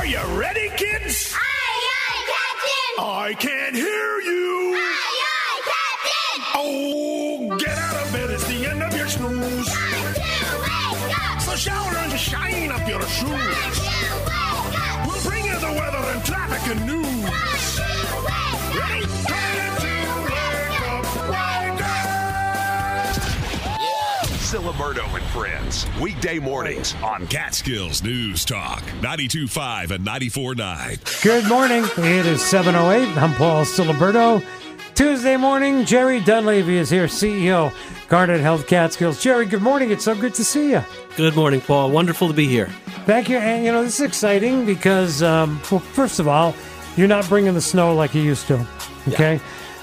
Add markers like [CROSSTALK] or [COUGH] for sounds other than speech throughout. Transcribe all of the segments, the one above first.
Are you ready, kids? Aye, aye, Captain! I can't hear you. Ciliberto and Friends. Weekday mornings on Catskills News Talk. 92.5 and 94.9. Good morning. It is 7.08. I'm Paul Ciliberto. Tuesday morning, Jerry Dunleavy is here, CEO, Garnet Health Catskills. Jerry, good morning. It's so good to see you. Good morning, Paul. Wonderful to be here. Thank you. And, you know, this is exciting because, um, well, first of all, you're not bringing the snow like you used to, okay?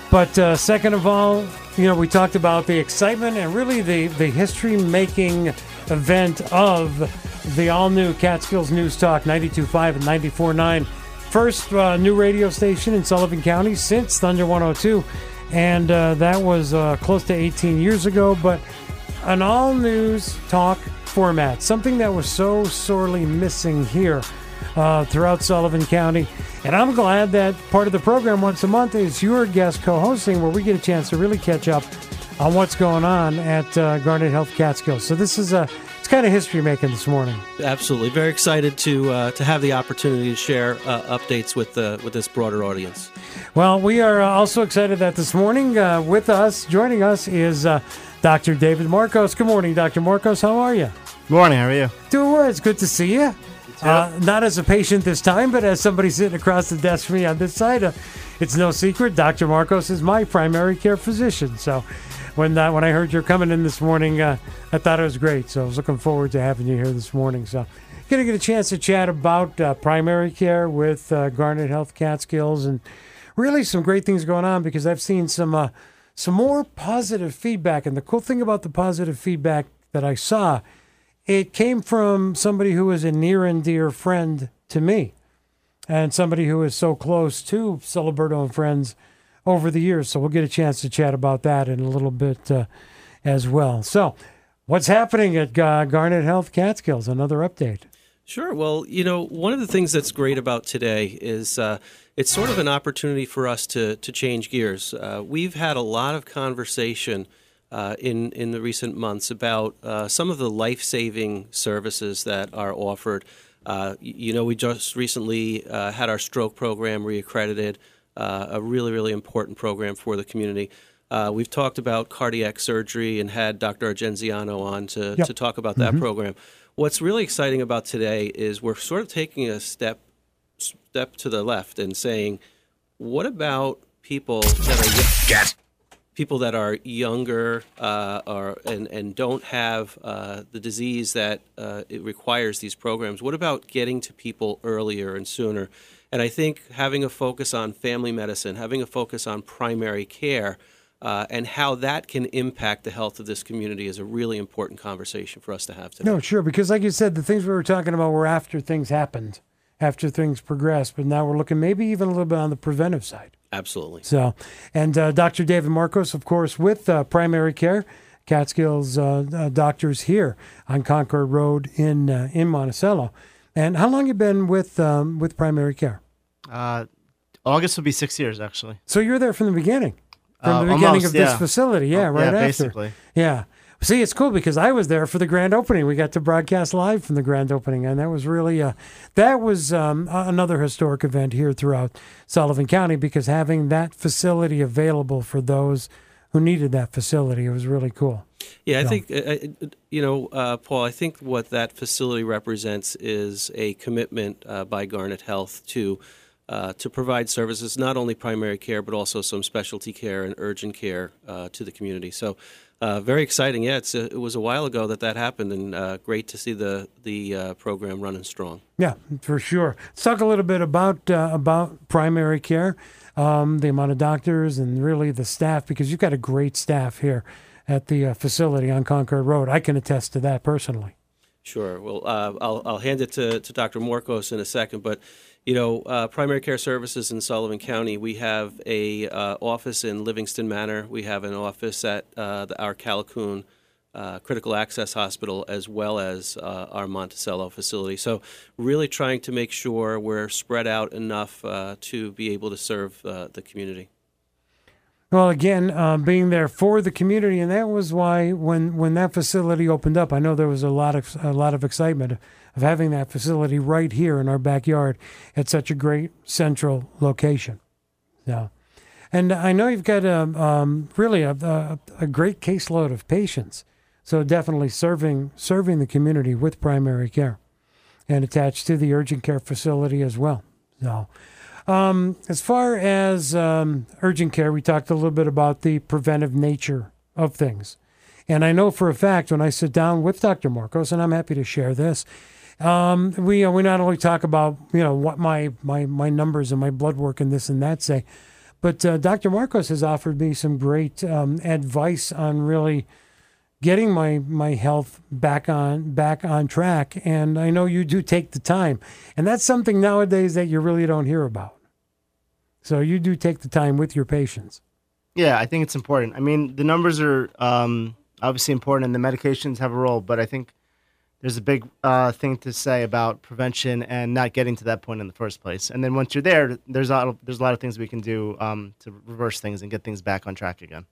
But uh, second of all, you know, we talked about the excitement and really the, the history making event of the all new Catskills News Talk 92.5 and 94.9. First uh, new radio station in Sullivan County since Thunder 102. And uh, that was uh, close to 18 years ago. But an all news talk format, something that was so sorely missing here uh, throughout Sullivan County. And I'm glad that part of the program once a month is your guest co hosting, where we get a chance to really catch up on what's going on at uh, Garnet Health Catskills. So this is a it's kind of history making this morning. Absolutely, very excited to uh, to have the opportunity to share uh, updates with the with this broader audience. Well, we are uh, also excited that this morning uh, with us, joining us, is uh, Dr. David Morcos. Good morning, Dr. Morcos. How are you? Morning, how are you? Doing well. It's good to see you. Uh, not as a patient this time, but as somebody sitting across the desk from me on this side. Uh, it's no secret, Dr. Morcos is my primary care physician. So when when I heard you're coming in this morning, uh, I thought it was great. So I was looking forward to having you here this morning. So going to get a chance to chat about uh, primary care with uh, Garnet Health Catskills and really some great things going on because I've seen some uh, some more positive feedback. And the cool thing about the positive feedback that I saw it came from somebody who is a near and dear friend to me and somebody who is so close to Ciliberto and friends over the years. So we'll get a chance to chat about that in a little bit uh, as well. So, what's happening at uh, Garnet Health Catskills? Another update. Sure. Well, you know, one of the things that's great about today is uh, it's sort of an opportunity for us to to change gears. Uh, we've had a lot of conversation. Uh, in in the recent months, about uh, some of the life saving services that are offered. Uh, you know, we just recently uh, had our stroke program reaccredited, uh, a really really important program for the community. Uh, we've talked about cardiac surgery and had Dr. Argenziano on to, Yep. to talk about that program. What's really exciting about today is we're sort of taking a step step to the left and saying, what about people that are Cat. People that are younger uh, or and and don't have uh, the disease that uh, it requires these programs? What about getting to people earlier and sooner? And I think having a focus on family medicine, having a focus on primary care. Uh, and how that can impact the health of this community is a really important conversation for us to have today. No, sure, because like you said, the things we were talking about were after things happened, after things progressed, but now we're looking maybe even a little bit on the preventive side. Absolutely. So, and uh, Dr. David Morcos, of course, with uh, primary care, Catskills uh, uh, doctors here on Concord Road in uh, in Monticello. And how long you been with um, with primary care? Uh, August will be six years, actually. So you're there from the beginning, from Uh, the beginning almost, of this yeah. facility. Yeah, Oh, right yeah, after. basically. Yeah. See, it's cool because I was there for the grand opening. We got to broadcast live from the grand opening, and that was really uh, that was um, another historic event here throughout Sullivan County because having that facility available for those who needed that facility, it was really cool. Yeah, I No. think uh, uh, you know, uh, Paul. I think what that facility represents is a commitment uh, by Garnet Health to uh, to provide services, not only primary care but also some specialty care and urgent care uh, to the community. So, uh, very exciting. Yeah, it's a, it was a while ago that that happened, and uh, great to see the the uh, program running strong. Yeah, for sure. Let's talk a little bit about uh, about primary care, um, the amount of doctors, and really the staff, because you've got a great staff here at the uh, facility on Concord Road. I can attest to that personally. Sure. Well, uh, I'll, I'll hand it to, to Dr. Morcos in a second, but you know, uh, primary care services in Sullivan County, we have a uh, office in Livingston Manor. We have an office at uh, the, our Calhoun uh, critical access hospital as well as uh, our Monticello facility. So, really trying to make sure we're spread out enough uh, to be able to serve the community. Well, again, being there for the community, and that was why when when that facility opened up, I know there was a lot of a lot of excitement of having that facility right here in our backyard at such a great central location. So, and I know you've got a um, really a, a, a great caseload of patients. So definitely serving serving the community with primary care, and attached to the urgent care facility as well. So. Um, as far as um, urgent care, we talked a little bit about the preventive nature of things. And I know for a fact when I sit down with Dr. Morcos, and I'm happy to share this, um, we uh, we not only talk about you know what my my my numbers and my blood work and this and that say, but uh, Dr. Morcos has offered me some great um, advice on really getting my my health back on back on track. And I know you do take the time, and that's something nowadays that you really don't hear about. So you do take the time with your patients. Yeah, I think it's important. I mean, the numbers are um, obviously important, and the medications have a role. But I think there's a big uh, thing to say about prevention and not getting to that point in the first place. And then once you're there, there's a lot of, there's a lot of things we can do um, to reverse things and get things back on track again.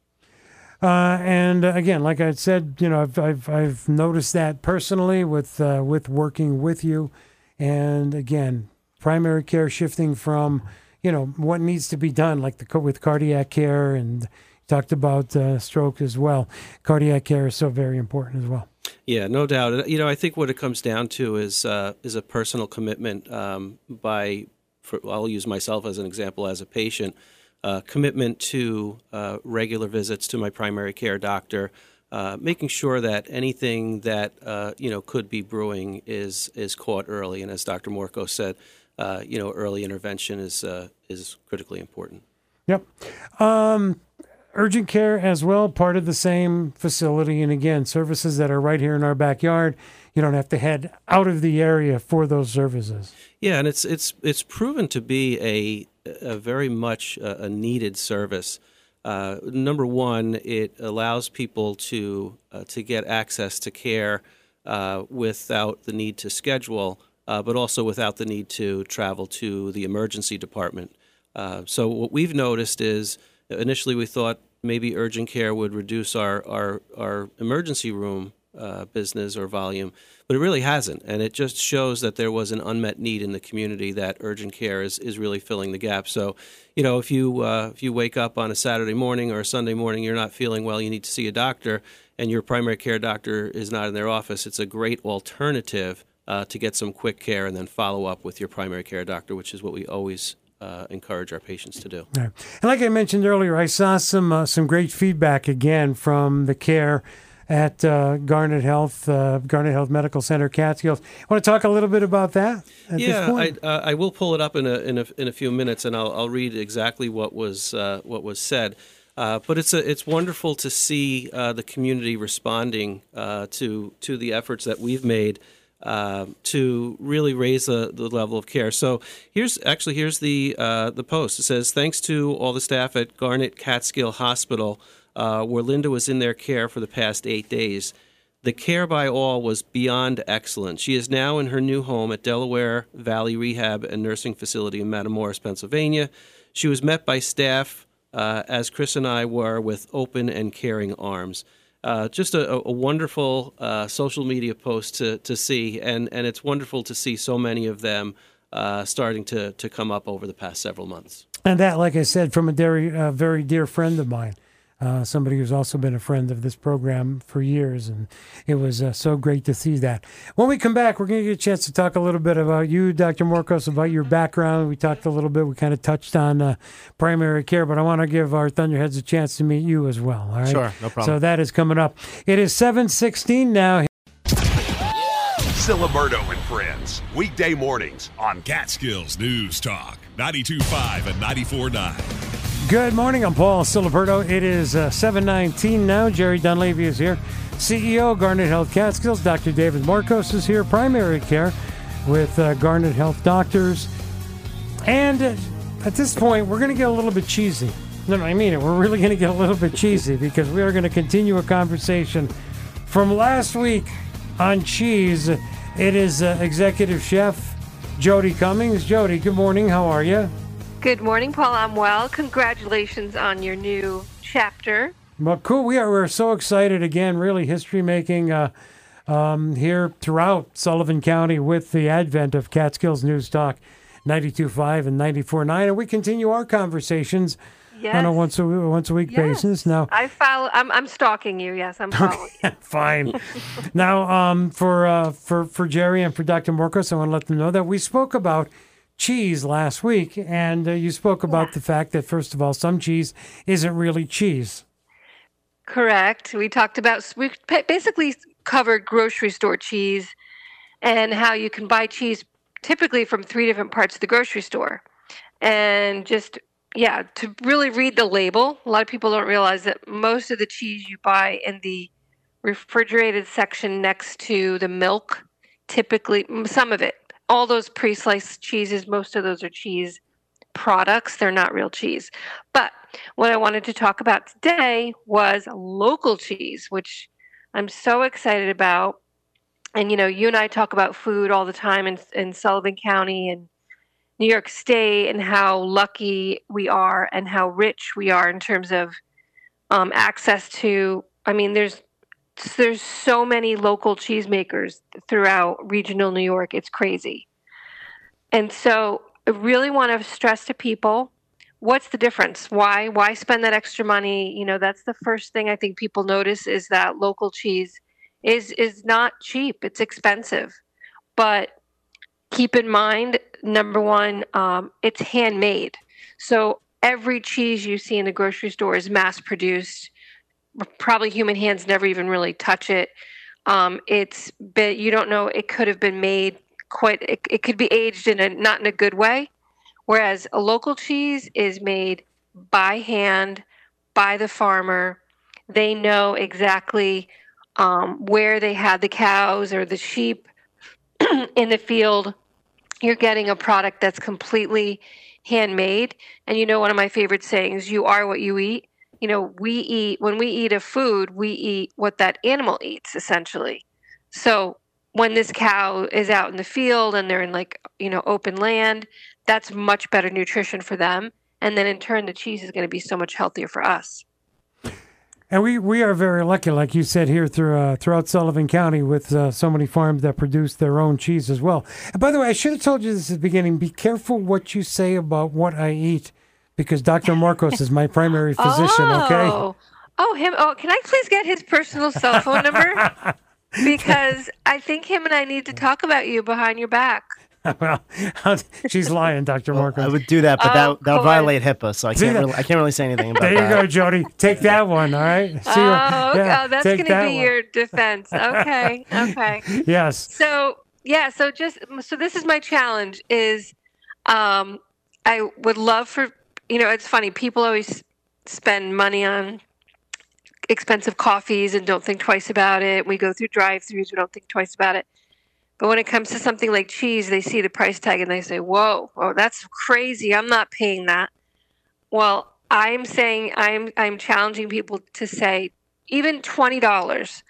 Uh, and again, like I said, you know, I've I've, I've noticed that personally with uh, with working with you, and again, primary care shifting from you know what needs to be done, like the with cardiac care, and talked about uh, stroke as well. Cardiac care is so very important as well. Yeah, no doubt. You know, I think what it comes down to is uh, is a personal commitment um, by. For, I'll use myself as an example as a patient. Uh, commitment to uh, regular visits to my primary care doctor, uh, making sure that anything that uh, you know could be brewing is is caught early, and as Dr. Morco said, uh, you know, early intervention is uh, is critically important. Yep. Um, urgent care as well, part of the same facility, and again, services that are right here in our backyard. You don't have to head out of the area for those services. Yeah, and it's it's it's proven to be a a very much a, needed service. Uh, number one, it allows people to uh, to get access to care uh, without the need to schedule, uh, but also without the need to travel to the emergency department. Uh, so what we've noticed is initially we thought maybe urgent care would reduce our our, our emergency room uh, business or volume, but it really hasn't. And it just shows that there was an unmet need in the community that urgent care is, is really filling the gap. So, you know, if you uh, if you wake up on a Saturday morning or a Sunday morning, you're not feeling well, you need to see a doctor, and your primary care doctor is not in their office. It's a great alternative uh, to get some quick care and then follow up with your primary care doctor, which is what we always uh, encourage our patients to do. And like I mentioned earlier, I saw some uh, some great feedback again from the care at uh, Garnet Health, uh, Garnet Health Medical Center, Catskills. Want to talk a little bit about that? yeah, I, uh, I will pull it up in a, in a in a few minutes, and I'll, I'll read exactly what was uh, what was said. Uh, but it's a, it's wonderful to see uh, the community responding to to the efforts that we've made to really raise the, the level of care. So here's actually here's the the post. It says thanks to all the staff at Garnet Catskill Hospital uh, where Linda was in their care for the past eight days. The care by all was beyond excellent. She is now in her new home at Delaware Valley Rehab and Nursing Facility in Matamoras, Pennsylvania. She was met by staff, uh, as Chris and I were, with open and caring arms. Uh, just a, a wonderful uh, social media post to, to see, and, and it's wonderful to see so many of them uh, starting to, to come up over the past several months. And that, like I said, from a very, uh, very dear friend of mine uh, somebody who's also been a friend of this program for years, and it was uh, so great to see that. When we come back, we're going to get a chance to talk a little bit about you, Dr. Morcos, about your background. We talked a little bit, we kind of touched on uh, primary care, but I want to give our Thunderheads a chance to meet you as well. All right. Sure, no problem. So that is coming up. It is 716 now. Ciliberto and Friends. Weekday mornings on Catskills News Talk. 92.5 and 94.9. Good morning. I'm Paul Ciliberto. It is uh, 719 now. Jerry Dunleavy is here. CEO, Garnet Health Catskills. Dr. David Morcos is here. Primary care with uh, Garnet Health Doctors. And uh, at this point, we're going to get a little bit cheesy. No, no, I mean it. We're really going to get a little bit cheesy [LAUGHS] because we are going to continue a conversation From last week on cheese, it is uh, executive chef Jodi Cummings. Jodi, good morning. How are you? Good morning, Paul. I'm well. Congratulations on your new chapter. Well, cool. We are we're so excited again. Really history making uh, um, here throughout Sullivan County with the advent of Catskills News Talk 92.5 and 94.9. And we continue our conversations Yes. on a once a once a week Yes. basis. Now, I follow. I'm, I'm stalking you. Yes, I'm following. [LAUGHS] Fine. [LAUGHS] now, um, for uh, for for Jerry and for Dr. Morcos, I want to let them know that we spoke about cheese last week, and uh, you spoke about the fact that first of all, some cheese isn't really cheese. Correct. We talked about we basically covered grocery store cheese and how you can buy cheese typically from three different parts of the grocery store. And just yeah, to really read the label. A lot of people don't realize that most of the cheese you buy in the refrigerated section next to the milk, typically some of it, all those pre-sliced cheeses, most of those are cheese products. They're not real cheese. But what I wanted to talk about today was local cheese, which I'm so excited about. And you know, you and I talk about food all the time in, in Sullivan County and New York State, and how lucky we are and how rich we are in terms of um, access to. I mean, there's there's so many local cheesemakers throughout regional New York. It's crazy. And so I really want to stress to people what's the difference? Why why spend that extra money? You know, that's the first thing I think people notice is that local cheese is is not cheap. It's expensive. But keep in mind number one, um, it's handmade. So every cheese you see in the grocery store is mass produced. Probably human hands never even really touch it. Um, it's been, you don't know it could have been made quite it, it could be aged in a not in a good way. Whereas a local cheese is made by hand by the farmer. They know exactly um, where they had the cows or the sheep [CLEARS THROAT] in the field. You're getting a product that's completely handmade. And you know one of my favorite sayings you are what you eat you know we eat when we eat a food we eat what that animal eats essentially so when this cow is out in the field and they're in like you know open land that's much better nutrition for them and then in turn the cheese is going to be so much healthier for us And we, we are very lucky, like you said, here through, uh, throughout Sullivan County with uh, so many farms that produce their own cheese as well. And by the way, I should have told you this at the beginning. Be careful what you say about what I eat because Dr. Morcos is my primary [LAUGHS] physician, okay? oh oh him oh can i please get his personal cell phone number [LAUGHS] because i think him and i need to talk about you behind your back [LAUGHS] well, she's lying, Dr. Morcos. I would do that, but Oh, that that would violate HIPAA, so I can't really, I can't really say anything about There you that. go, Jodi. Take that one, all right? See oh, what- okay. yeah, oh, that's take going that to be one. your defense okay okay Yes. so yeah so just so this is my challenge is um i would love for you know it's funny people always spend money on expensive coffees and don't think twice about it. We go through drive-throughs we don't think twice about it. But when it comes to something like cheese they see the price tag and they say whoa oh that's crazy i'm not paying that. Well i'm saying i'm i'm challenging people to say even $20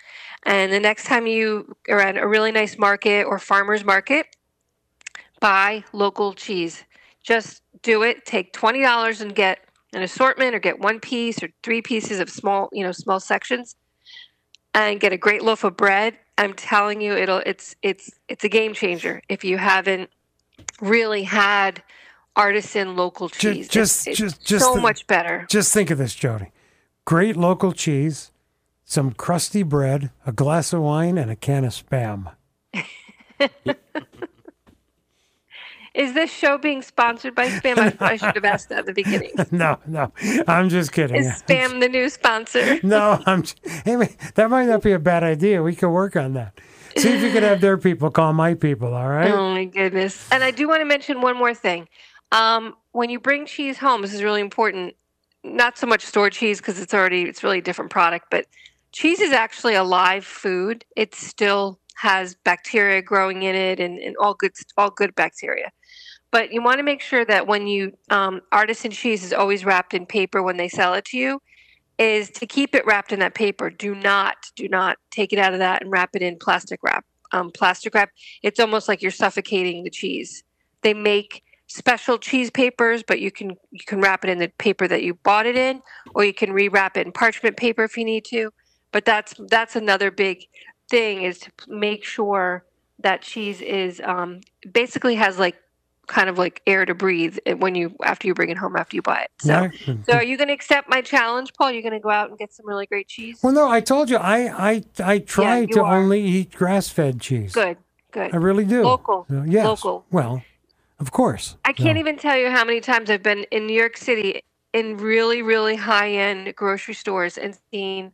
and the next time you are at a really nice market or farmers market, buy local cheese. Just do it. Take twenty dollars and get an assortment, or get one piece or three pieces of small, you know, small sections, and get a great loaf of bread. I'm telling you, it'll it's it's it's a game changer if you haven't really had artisan local cheese. just- it's, just- it's just so the- much better. Just think of this, Jodi. Great local cheese, some crusty bread, a glass of wine, and a can of spam. [LAUGHS] Is this show being sponsored by Spam? I, I should have asked that at the beginning. [LAUGHS] No, no, I'm just kidding. Is Spam the new sponsor? [LAUGHS] No, I'm. Hey, that might not be a bad idea. We could work on that. See if you could have their people call my people. All right. Oh my goodness. And I do want to mention one more thing. Um, when you bring cheese home, this is really important. Not so much store cheese because it's already it's really a different product, but cheese is actually a live food. It still has bacteria growing in it and, and all good all good bacteria. But you want to make sure that when you um, artisan cheese is always wrapped in paper when they sell it to you, is to keep it wrapped in that paper. Do not, do not take it out of that and wrap it in plastic wrap. Um, plastic wrap, it's almost like you're suffocating the cheese. They make special cheese papers, but you can you can wrap it in the paper that you bought it in, or you can rewrap it in parchment paper if you need to. But that's that's another big thing is to make sure that cheese is um, basically has like kind of like air to breathe when you after you bring it home after you buy it. So, Yeah. so are you going to accept my challenge, Paul? You're going to go out and get some really great cheese. Well, no, I told you I I I try you to are. only eat grass-fed cheese. Good, good. I really do. Local, Uh, yes. local. Well, of course. I can't even tell you how many times I've been in New York City in really, really high end grocery stores and seen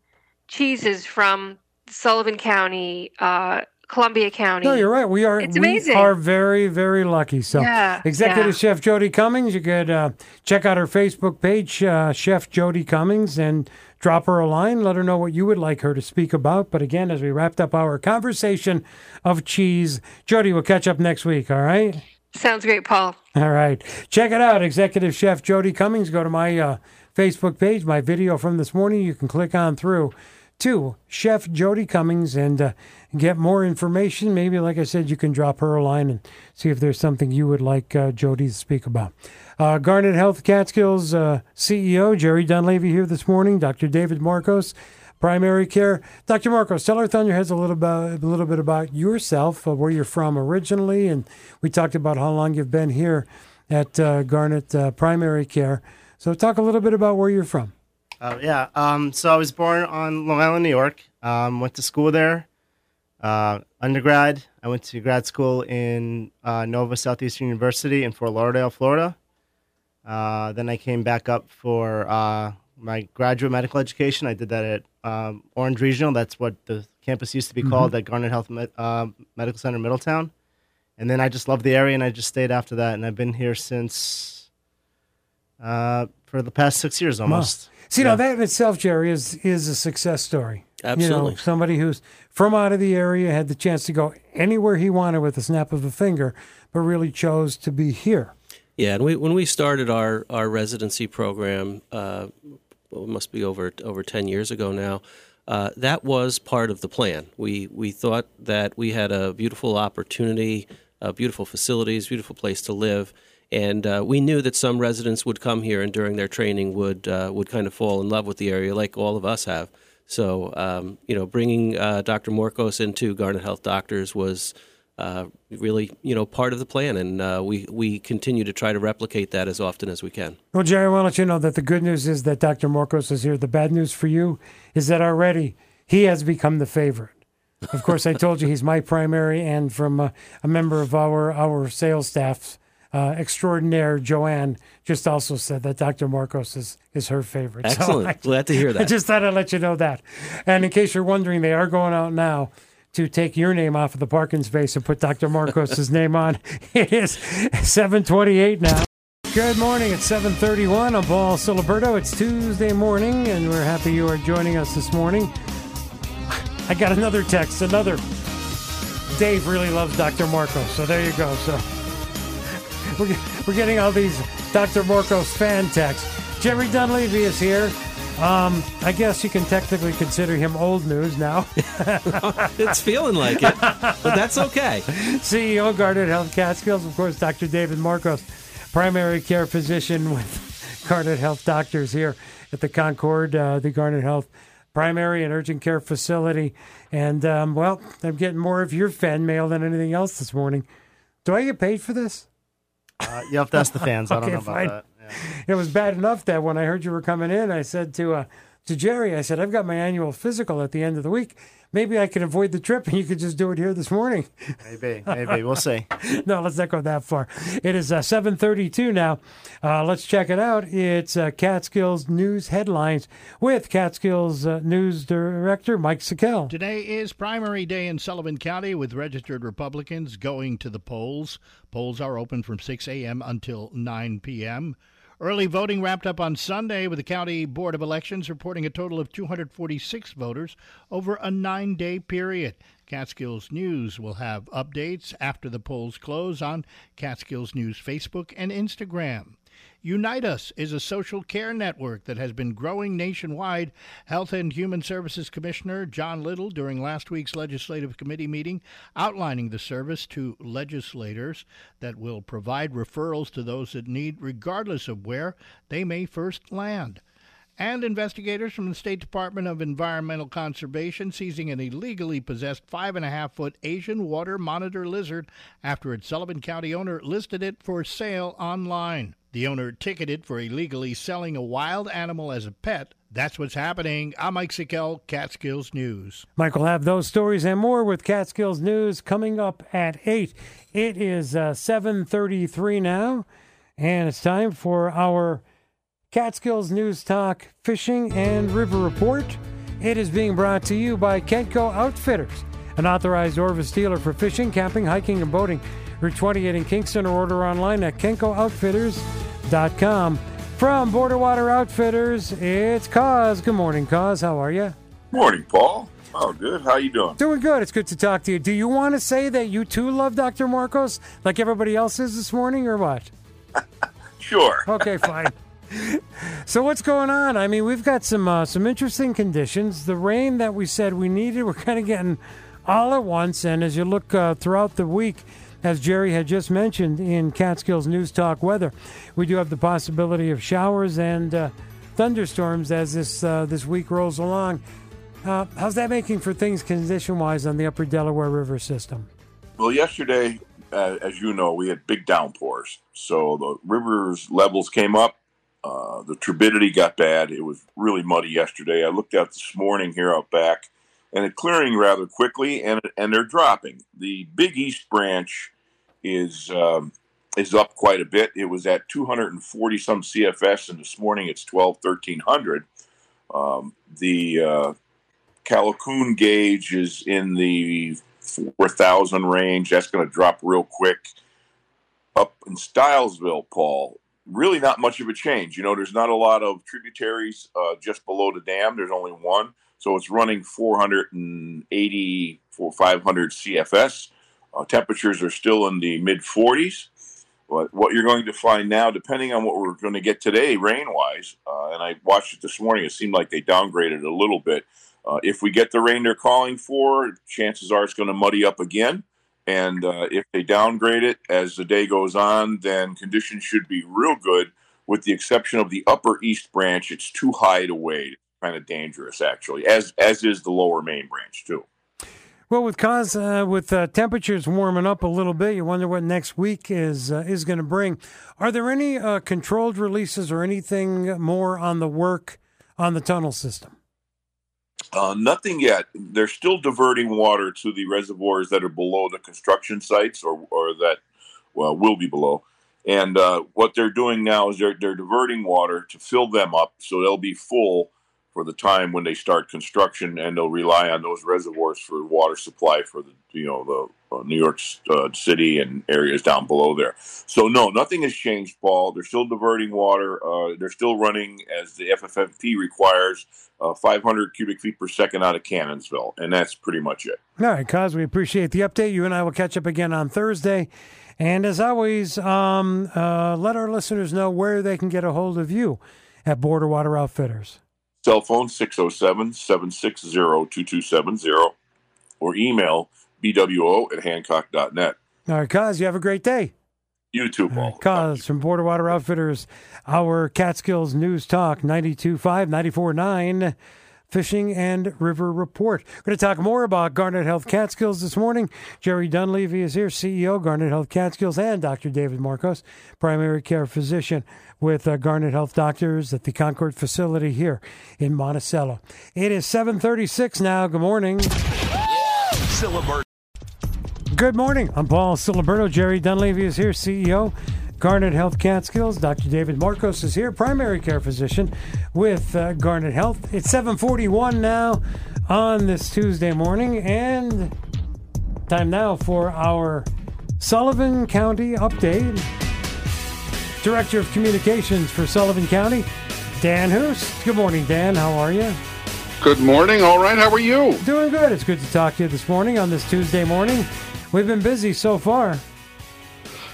cheeses from Sullivan County, uh, Columbia County. No, you're right. We are It's amazing. we are very very lucky. So, Yeah, Executive yeah. Chef Jodi Cummings, you could uh, check out her Facebook page, uh, Chef Jodi Cummings, and drop her a line. Let her know what you would like her to speak about. But again, as we wrapped up our conversation of cheese, Jodi, we'll catch up next week. All right. Sounds great, Paul. All right. Check it out. Executive Chef Jodi Cummings. Go to my uh, Facebook page, my video from this morning. You can click on through to Chef Jodi Cummings and uh, get more information. Maybe, like I said, you can drop her a line and see if there's something you would like uh, Jodi to speak about. Uh, Garnet Health Catskills uh, CEO Jerry Dunleavy here this morning. Dr. David Morcos, primary care. Dr. Morcos, tell our Thunderheads a little about a little bit about yourself, where you're from originally, and we talked about how long you've been here at uh, Garnet uh, Primary Care. So, talk a little bit about where you're from. Uh, yeah. Um, so I was born on Long Island, New York. Um, went to school there. Uh, undergrad, I went to grad school in uh, Nova Southeastern University in Fort Lauderdale, Florida. Uh, then I came back up for uh, my graduate medical education. I did that at um, Orange Regional. That's what the campus used to be called at Garnet Health Med- uh, Medical Center, Middletown. And then I just loved the area, and I just stayed after that. And I've been here since uh, for the past six years almost. See, Yeah. now that in itself, Jerry, is is a success story. You know, Absolutely. somebody who's from out of the area had the chance to go anywhere he wanted with a snap of a finger, but really chose to be here. Yeah, and we, when we started our, our residency program, uh, well, it must be over over ten years ago now. Uh, that was part of the plan. We we thought that we had a beautiful opportunity, uh, beautiful facilities, beautiful place to live, and uh, we knew that some residents would come here and during their training would uh, would kind of fall in love with the area, like all of us have. So um, you know, bringing uh, Dr. Morcos into Garnet Health Doctors was uh, really, you know, part of the plan, and uh, we we continue to try to replicate that as often as we can. Well, Jerry, I want to let you know that the good news is that Dr. Morcos is here. The bad news for you is that already he has become the favorite. Of course, I told you he's my primary, and from a member of our our sales staff uh, extraordinaire, Joanne, just also said that Dr. Morcos is, is her favorite. So Excellent. I- Glad to hear [LAUGHS] that. I just thought I'd let you know that. And in case you're wondering, they are going out now to take your name off of the parking space and put Dr. Morcos's [LAUGHS] name on. [LAUGHS] It is 728 now. Good morning. It's 731. I'm Paul Ciliberto. It's Tuesday morning, and we're happy you are joining us this morning. I got another text, another. Dave really loves Dr. Morcos, so there you go. So we're, we're getting all these Dr. Morcos fan texts. Jerry Dunleavy is here. Um, I guess you can technically consider him old news now. [LAUGHS] it's feeling like it, but that's okay. CEO Garnet Health Catskills, of course, Dr. David Morcos, primary care physician with [LAUGHS] Garnet Health Doctors here at the Concord, uh, the Garnet Health primary and urgent care facility. And, um, well, I'm getting more of your fan mail than anything else this morning. Do I get paid for this? Uh, you have to ask the fans. I don't Okay, know about fine. that. Yeah. It was bad enough that when I heard you were coming in, I said to uh, to Jerry, I said, I've got my annual physical at the end of the week. Maybe I can avoid the trip and you could just do it here this morning. Maybe, maybe we'll see. [LAUGHS] no, let's not go that far. It is uh, 7:32 now. Uh, let's check it out. It's uh, Catskills News headlines with Catskills uh, News Director Mike Sikel. Today is primary day in Sullivan County with registered Republicans going to the polls. Polls are open from 6 a.m. until 9 p.m. Early voting wrapped up on Sunday with the County Board of Elections reporting a total of 246 voters over a nine day period. Catskills News will have updates after the polls close on Catskills News Facebook and Instagram. Unite Us is a social care network that has been growing nationwide. Health and Human Services Commissioner John Little, during last week's Legislative Committee meeting, outlining the service to legislators that will provide referrals to those that need, regardless of where they may first land and investigators from the State Department of Environmental Conservation seizing an illegally possessed five and a half foot Asian water monitor lizard after its Sullivan County owner listed it for sale online. The owner ticketed for illegally selling a wild animal as a pet. That's what's happening. I'm Mike Sikel, Catskills News. Mike will have those stories and more with Catskills News coming up at 8. It is uh, 7.33 now, and it's time for our Catskills News Talk Fishing and River Report. It is being brought to you by Kenco Outfitters, an authorized Orvis dealer for fishing, camping, hiking, and boating. Route 28 in Kingston or order online at KencoOutfitters.com. From Border Water Outfitters, it's Coz. Good morning, Coz. How are you? Morning, Paul. Oh, good. How you doing? Doing good. It's good to talk to you. Do you want to say that you too love Dr. Morcos like everybody else is this morning, or what? [LAUGHS] Sure. Okay, [LAUGHS] fine. so what's going on? I mean, we've got some uh, some interesting conditions. The rain that we said we needed, we're kind of getting all at once. And as you look uh, throughout the week, as Jerry had just mentioned in Catskills News Talk weather, we do have the possibility of showers and uh, thunderstorms as this uh, this week rolls along. Uh, how's that making for things condition wise on the Upper Delaware River system? Well, yesterday, uh, as you know, we had big downpours, so the river's levels came up. Uh, the turbidity got bad. It was really muddy yesterday. I looked out this morning here out back, and it's clearing rather quickly, and and they're dropping. The Big East branch is um, is up quite a bit. It was at 240 some CFS, and this morning it's 12, 1300. Um, the uh, Callicoon gauge is in the 4,000 range. That's going to drop real quick. Up in Stilesville, Paul, really not much of a change. You know, there's not a lot of tributaries uh, just below the dam. There's only one, so it's running 480 for 500 CFS. Uh, temperatures are still in the mid 40s. But what you're going to find now, depending on what we're going to get today, rain wise, uh, and I watched it this morning, it seemed like they downgraded a little bit. Uh, if we get the rain they're calling for, chances are it's going to muddy up again. And uh, if they downgrade it as the day goes on, then conditions should be real good, with the exception of the upper east branch. It's too high to wade. Kind of dangerous, actually, as as is the lower main branch too. Well, with Coz uh, with uh, temperatures warming up a little bit, you wonder what next week is uh, is going to bring. Are there any uh, controlled releases or anything more on the work on the tunnel system? Uh, nothing yet. They're still diverting water to the reservoirs that are below the construction sites, or or that well will be below. And uh, what they're doing now is they're they're diverting water to fill them up, so they'll be full for the time when they start construction, and they'll rely on those reservoirs for water supply for the you know the uh, New York uh, City and areas down below there. So no, nothing has changed, Paul. They're still diverting water. Uh, they're still running as the FFMP requires, uh, 500 cubic feet per second out of Cannonsville, and that's pretty much it. All right, Coz we appreciate the update. You and I will catch up again on Thursday. And as always, um, uh, let our listeners know where they can get a hold of you at Border Water Outfitters. Cell phone 607 760 2270 or email bwo at hancock.net. All right, Coz you have a great day. You too, Paul. Coz from Border Water Outfitters, our Catskills News Talk 92.5, 94.9 Fishing and River Report. We're going to talk more about Garnet Health Catskills this morning. Jerry Dunleavy is here, CEO, Garnet Health Catskills, and Dr. David Morcos, primary care physician with uh, Garnet Health Doctors at the Concord facility here in Monticello. It is 736 now. Good morning. Good morning. I'm Paul Ciliberto. Jerry Dunleavy is here, CEO. Garnet Health Catskills. Dr. David Morcos is here, primary care physician with uh, Garnet Health. It's 741 now on this Tuesday morning, and time now for our Sullivan County update. Director of Communications for Sullivan County, Dan Hust. Good morning, Dan. How are you? Good morning. All right. How are you? Doing good. It's good to talk to you this morning on this Tuesday morning. We've been busy so far.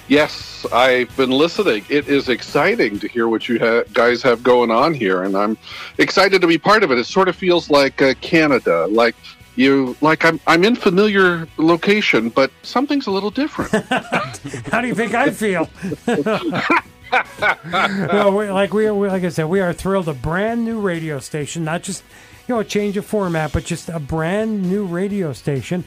Yes, I've been listening. It is exciting to hear what you ha- guys have going on here, and I'm excited to be part of it. It sort of feels like uh, Canada, like you, like I'm I'm in familiar location, but something's a little different. [LAUGHS] How do you think I feel? [LAUGHS] no, we, like we, we, like I said, we are thrilled. A brand new radio station, not just you know a change of format, but just a brand new radio station,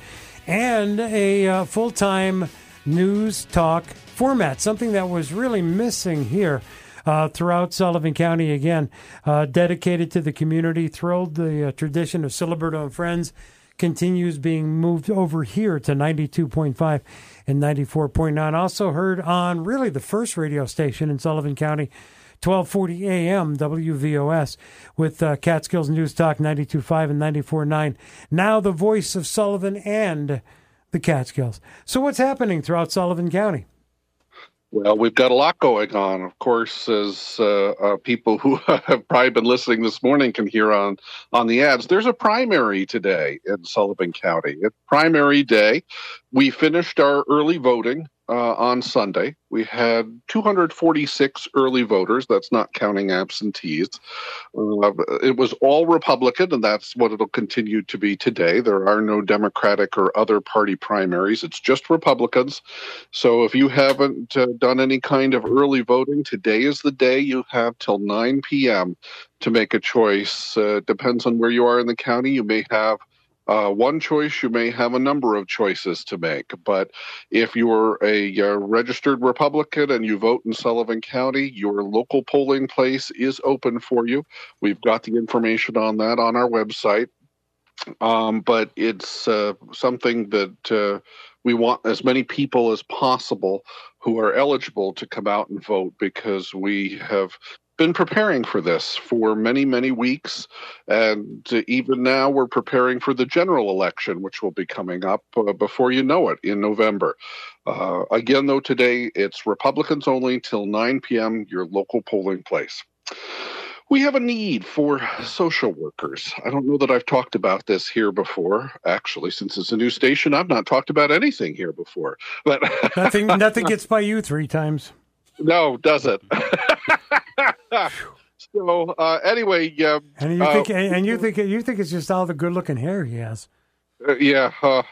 and a uh, full time news talk format. Something that was really missing here. Uh, throughout Sullivan County, again, uh, dedicated to the community. Thrilled the uh, tradition of Ciliberto and Friends continues being moved over here to 92.5 and 94.9. Also heard on really the first radio station in Sullivan County, 1240 AM WVOS with uh, Catskills News Talk 92.5 and 94.9. Now the voice of Sullivan and the Catskills. So what's happening throughout Sullivan County? Well, we've got a lot going on. Of course, as uh, uh, people who [LAUGHS] have probably been listening this morning can hear on on the ads, there's a primary today in Sullivan County. It's primary day. We finished our early voting uh, on Sunday. We had 246 early voters. That's not counting absentees. Uh, it was all Republican, and that's what it'll continue to be today. There are no Democratic or other party primaries. It's just Republicans. So if you haven't uh, done any kind of early voting, today is the day you have till 9 p.m. to make a choice. Uh, depends on where you are in the county. You may have uh, one choice, you may have a number of choices to make. But if you're a, a registered Republican and you vote in Sullivan County, your local polling place is open for you. We've got the information on that on our website. Um, but it's uh, something that uh, we want as many people as possible who are eligible to come out and vote because we have been preparing for this for many, many weeks. And even now, we're preparing for the general election, which will be coming up uh, before you know it in November. Uh, again, though, today it's Republicans only till 9 p.m., your local polling place. We have a need for social workers. I don't know that I've talked about this here before. Actually, since it's a new station, I've not talked about anything here before. But nothing, nothing gets by you three times. [LAUGHS] No, does it? [LAUGHS] [LAUGHS] so uh, anyway, um, and you uh, think, and you think, you think it's just all the good-looking hair he has. Uh, yeah. [LAUGHS] all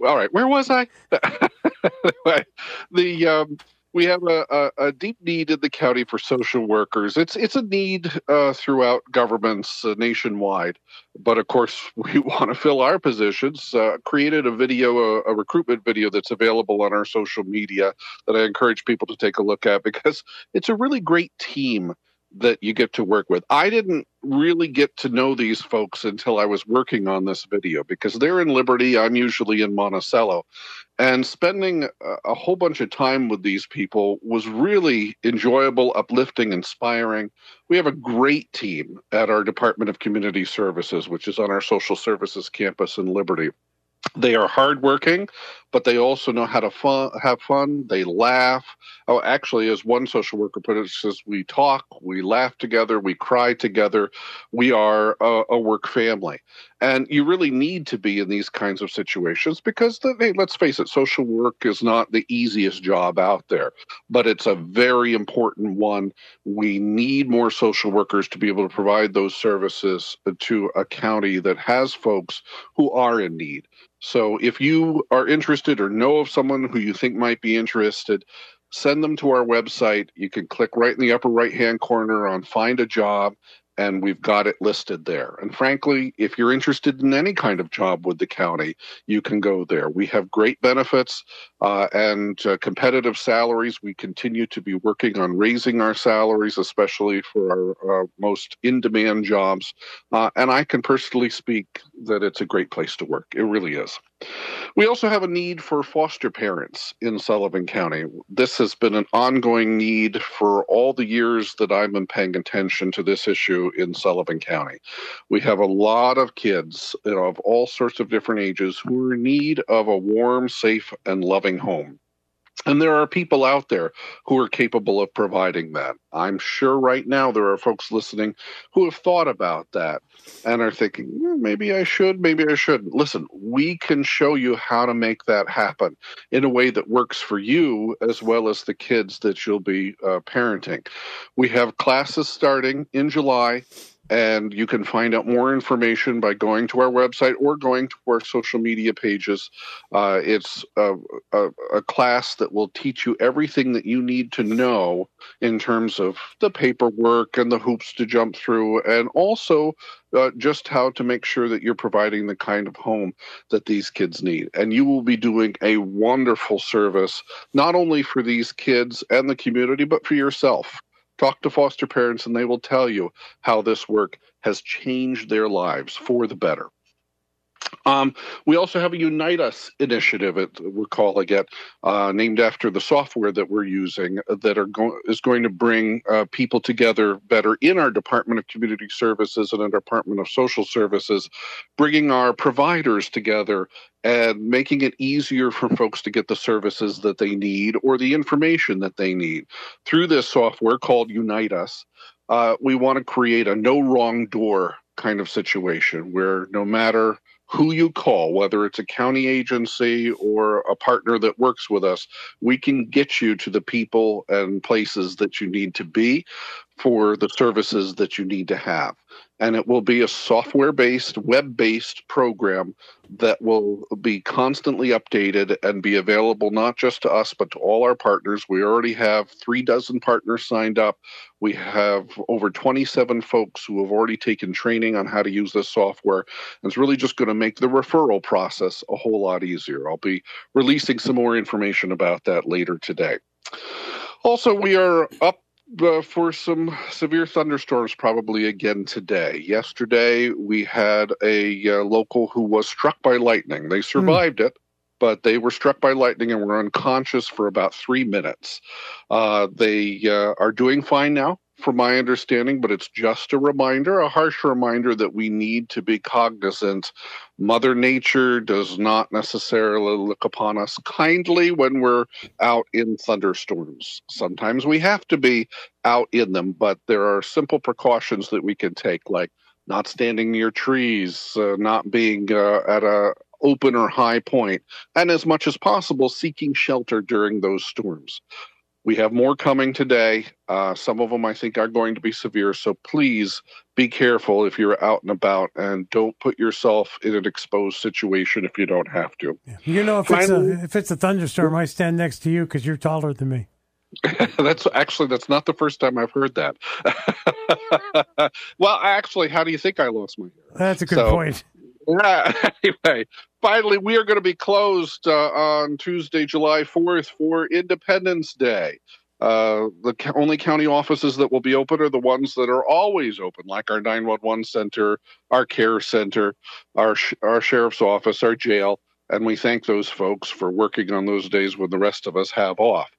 right. Where was I? [LAUGHS] anyway, the um, we have a, a, a, deep need in the county for social workers. It's it's a need uh, throughout governments uh, nationwide, but of course [LAUGHS] we want to fill our positions. Uh, created a video, a, a, recruitment video that's available on our social media that I encourage people to take a look at because it's a really great team that you get to work with. I didn't really get to know these folks until I was working on this video because they're in Liberty. I'm usually in Monticello. And spending a whole bunch of time with these people was really enjoyable, uplifting, inspiring. We have a great team at our Department of Community Services, which is on our social services campus in Liberty. They are hardworking, but they also know how to fun, have fun. They laugh. Oh, actually, as one social worker put it, says we talk, we laugh together, we cry together. We are a, a work family, and you really need to be in these kinds of situations because, the, hey, let's face it, social work is not the easiest job out there, but it's a very important one. We need more social workers to be able to provide those services to a county that has folks who are in need. So if you are interested or know of someone who you think might be interested, send them to our website. You can click right in the upper right hand corner on find a job and we've got it listed there. And frankly, if you're interested in any kind of job with the county, you can go there. We have great benefits uh, and uh, competitive salaries. We continue to be working on raising our salaries, especially for our uh, most in demand jobs. Uh, and I can personally speak that it's a great place to work. It really is. We also have a need for foster parents in Sullivan County. This has been an ongoing need for all the years that I've been paying attention to this issue in Sullivan County. We have a lot of kids you know, of all sorts of different ages who are in need of a warm, safe, and loving home. And there are people out there who are capable of providing that. I'm sure right now there are folks listening who have thought about that and are thinking, "Hmm, maybe I should, maybe I shouldn't. Listen, we can show you how to make that happen in a way that works for you as well as the kids that you'll be uh, parenting. We have classes starting in July and you can find out more information by going to our website or going to our social media pages. Uh, it's a, a, a class that will teach you everything that you need to know in terms of the paperwork and the hoops to jump through, and also uh, just how to make sure that you're providing the kind of home that these kids need. And you will be doing a wonderful service, not only for these kids and the community, but for yourself talk to foster parents and they will tell you how this work has changed their lives for the better. Um, we also have a Unite Us initiative, it, we're calling it, uh, named after the software that we're using that are go- is going to bring uh, people together better in our Department of Community Services and our Department of Social Services, bringing our providers together and making it easier for folks to get the services that they need or the information that they need. Through this software called Unite Us, uh, we want to create a no wrong door kind of situation where no matter who you call, whether it's a county agency or a partner that works with us, we can get you to the people and places that you need to be for the services that you need to have. And it will be a software based, web based program that will be constantly updated and be available not just to us, but to all our partners. We already have three dozen partners signed up. We have over 27 folks who have already taken training on how to use this software. And it's really just going to make the referral process a whole lot easier. I'll be releasing some more information about that later today. Also, we are up uh, for some severe thunderstorms probably again today. Yesterday, we had a uh, local who was struck by lightning. They survived it, but they were struck by lightning and were unconscious for about three minutes. Uh, they uh, are doing fine now. From my understanding, but it's just a reminder, a harsh reminder that we need to be cognizant. Mother Nature does not necessarily look upon us kindly when we're out in thunderstorms. Sometimes we have to be out in them, but there are simple precautions that we can take, like not standing near trees, uh, not being uh, at a open or high point, and as much as possible seeking shelter during those storms. We have more coming today. Uh, some of them I think are going to be severe. So please be careful if you're out and about and don't put yourself in an exposed situation if you don't have to. You know, if it's a if it's a thunderstorm, I stand next to you because you're taller than me. [LAUGHS] that's actually that's not the first time I've heard that. [LAUGHS] well, actually, how do you think I lost my hair? That's a good So- point. Yeah, [LAUGHS] anyway, finally, we are going to be closed uh, on Tuesday, July 4th for Independence Day. Uh, the only county offices that will be open are the ones that are always open, like our 911 center, our care center, our, sh- our sheriff's office, our jail. And we thank those folks for working on those days when the rest of us have off.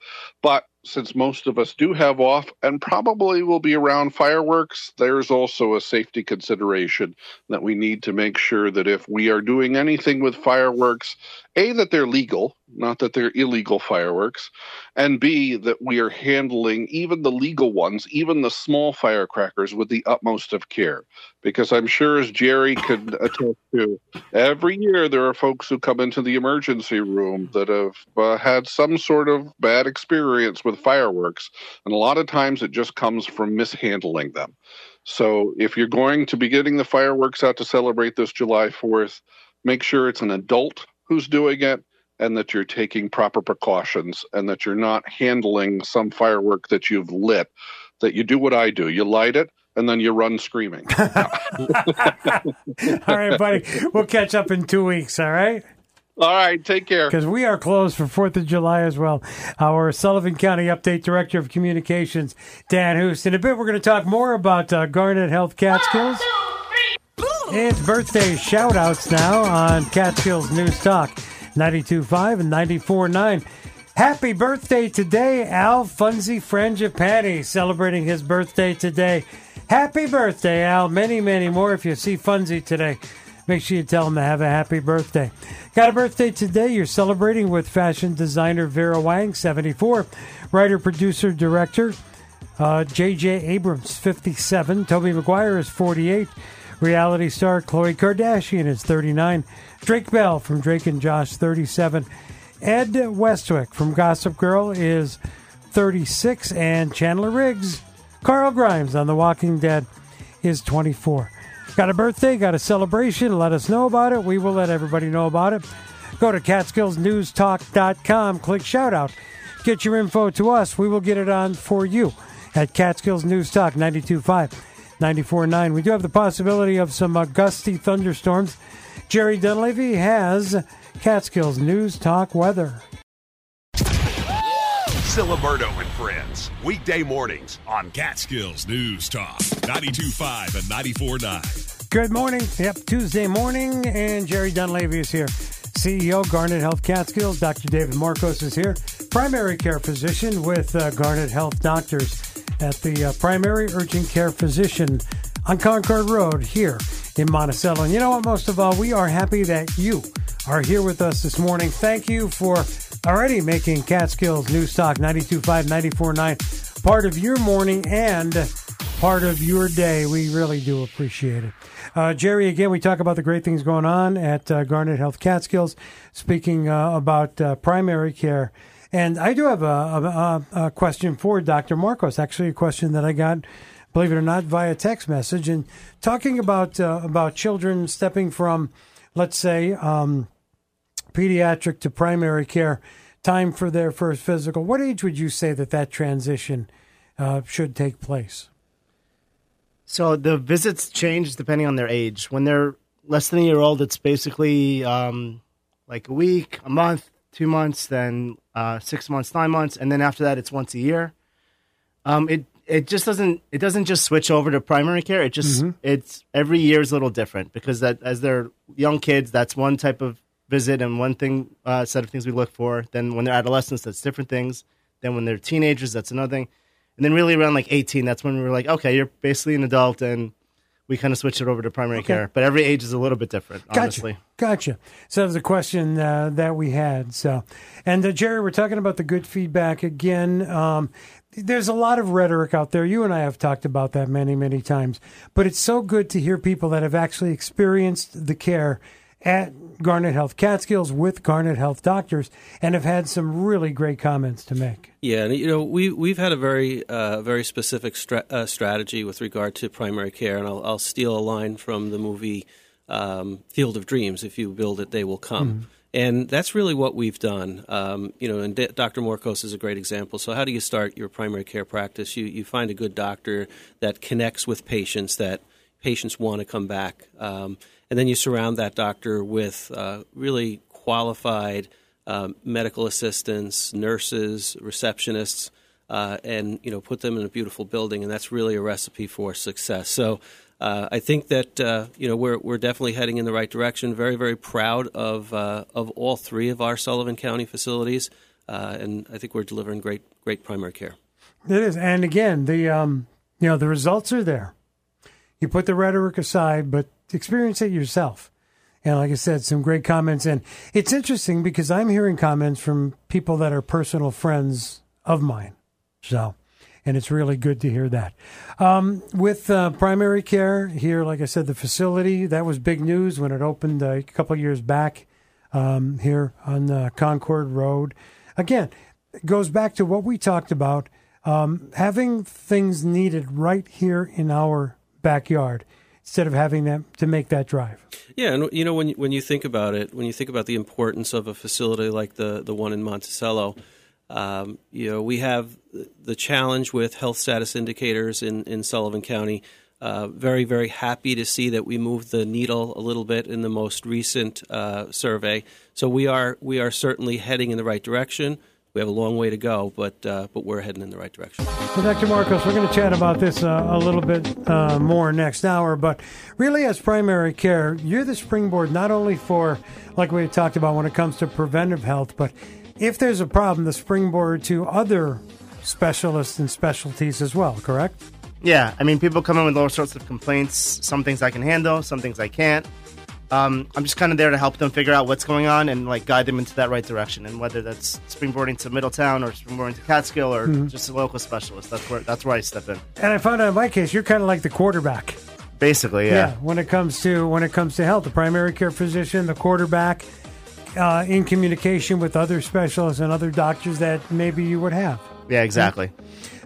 But since most of us do have off and probably will be around fireworks, there's also a safety consideration that we need to make sure that if we are doing anything with fireworks, A, that they're legal, not that they're illegal fireworks, and B, that we are handling even the legal ones, even the small firecrackers, with the utmost of care. Because I'm sure, as Jerry could [LAUGHS] attest to, every year there are folks who come into the emergency room that have uh, had some sort of bad experience with fireworks, and a lot of times it just comes from mishandling them. So if you're going to be getting the fireworks out to celebrate this July 4th, make sure it's an adult who's doing it and that you're taking proper precautions and that you're not handling some firework that you've lit, that you do what I do. You light it and then you run screaming. [LAUGHS] [LAUGHS] All right, buddy. We'll catch up in two weeks. All right. All right. Take care. Because we are closed for Fourth of July as well. Our Sullivan County Update Director of Communications, Dan Hust. In a bit, we're going to talk more about uh, Garnet Health Catskills. It's birthday shout outs now on Catskills News Talk 92.5 and 94.9. Happy birthday today, Al Funzy Frangipani, celebrating his birthday today. Happy birthday, Al. Many, many more if you see Funzi today. make sure you tell him to have a happy birthday. Got a birthday today? You're celebrating with fashion designer Vera Wang, 74, writer, producer, director uh, J.J. Abrams, 57, Tobey Maguire is 48, reality star Khloe Kardashian is 39, Drake Bell from Drake and Josh, 37, Ed Westwick from Gossip Girl is 36, and Chandler Riggs, Carl Grimes on The Walking Dead is 24. Got a birthday, got a celebration, let us know about it. We will let everybody know about it. Go to CatskillsNewsTalk.com, click shout out. Get your info to us. We will get it on for you at Catskills News Talk 92.5, 94.9. We do have the possibility of some uh, gusty thunderstorms. Jerry Dunleavy has Catskills News Talk weather. Ciliberto and Friends. Weekday mornings on Catskills News Talk. 92.5 and 94.9. Good morning. Yep, Tuesday morning, and Jerry Dunleavy is here. CEO, Garnet Health Catskills. Dr. David Morcos is here. Primary care physician with uh, Garnet Health Doctors at the uh, Primary Urgent Care Physician on Concord Road here in Monticello. And you know what? Most of all, we are happy that you are here with us this morning. Thank you for already making Catskills News Talk 92.5, 94.9 part of your morning and part of your day. We really do appreciate it. Uh, Jerry, again, we talk about the great things going on at uh, Garnet Health Catskills, speaking uh, about uh, primary care. And I do have a, a, a question for Dr. Morcos, actually, a question that I got, believe it or not, via text message. And talking about, uh, about children stepping from, let's say, um, pediatric to primary care, time for their first physical. What age would you say that that transition uh, should take place? So the visits change depending on their age. When they're less than a year old, it's basically um, like a week, a month, two months, then uh, six months, nine months, and then after that, it's once a year. Um, it it just doesn't it doesn't just switch over to primary care. It just it's every year is a little different because that as they're young kids, that's one type of visit and one thing uh, set of things we look for. Then when they're adolescents, that's different things. Then when they're teenagers, that's another thing. And then really around like 18, that's when we were like, okay, you're basically an adult, and we kind of switched it over to primary Okay. care. But every age is a little bit different, Gotcha. honestly. Gotcha. So that was a question uh, that we had. So, and uh, Jerry, we're talking about the good feedback again. Um, there's a lot of rhetoric out there. You and I have talked about that many, many times. But it's so good to hear people that have actually experienced the care at Garnet Health Catskills with Garnet Health doctors and have had some really great comments to make. Yeah, and you know we we've had a very uh, very specific stra- uh, strategy with regard to primary care, and I'll, I'll steal a line from the movie um, Field of Dreams: "If you build it, they will come." And that's really what we've done. Um, you know, and D- Dr. Morcos is a great example. So, how do you start your primary care practice? You you find a good doctor that connects with patients that patients want to come back, um, and then you surround that doctor with uh, really qualified um, medical assistants, nurses, receptionists, uh, and you know put them in a beautiful building, and that's really a recipe for success. So. Uh, I think that uh, you know we're we're definitely heading in the right direction. Very very proud of uh, of all three of our Sullivan County facilities, uh, and I think we're delivering great great primary care. It is, and again, the um, you know the results are there. You put the rhetoric aside, but experience it yourself. And like I said, some great comments, and it's interesting because I'm hearing comments from people that are personal friends of mine. So, and it's really good to hear that. Um, with uh, primary care here, like I said, the facility that was big news when it opened uh, a couple years back um, here on uh, Concord Road. Again, it goes back to what we talked about um, having things needed right here in our backyard instead of having them to make that drive. Yeah, and you know when when you think about it, when you think about the importance of a facility like the the one in Monticello, um, you know we have the challenge with health status indicators in in Sullivan County. Uh, very very happy to see that we moved the needle a little bit in the most recent uh, survey. So we are we are certainly heading in the right direction. We have a long way to go, but uh, but we're heading in the right direction. So, Dr. Morcos, we're going to chat about this uh, a little bit uh, more next hour. But really, as primary care, you're the springboard not only for, like we talked about when it comes to preventive health, but if there's a problem, the springboard to other specialists and specialties as well, correct? Yeah, I mean, people come in with all sorts of complaints. Some things I can handle, some things I can't. Um, I'm just kind of there to help them figure out what's going on and like guide them into that right direction. And whether that's springboarding to Middletown or springboarding to Catskill or Mhm. just a local specialist, that's where that's where I step in. And I found out in my case, you're kind of like the quarterback. Basically, yeah. when it comes to when it comes to health, the primary care physician, the quarterback, uh, in communication with other specialists and other doctors that maybe you would have. Yeah, exactly.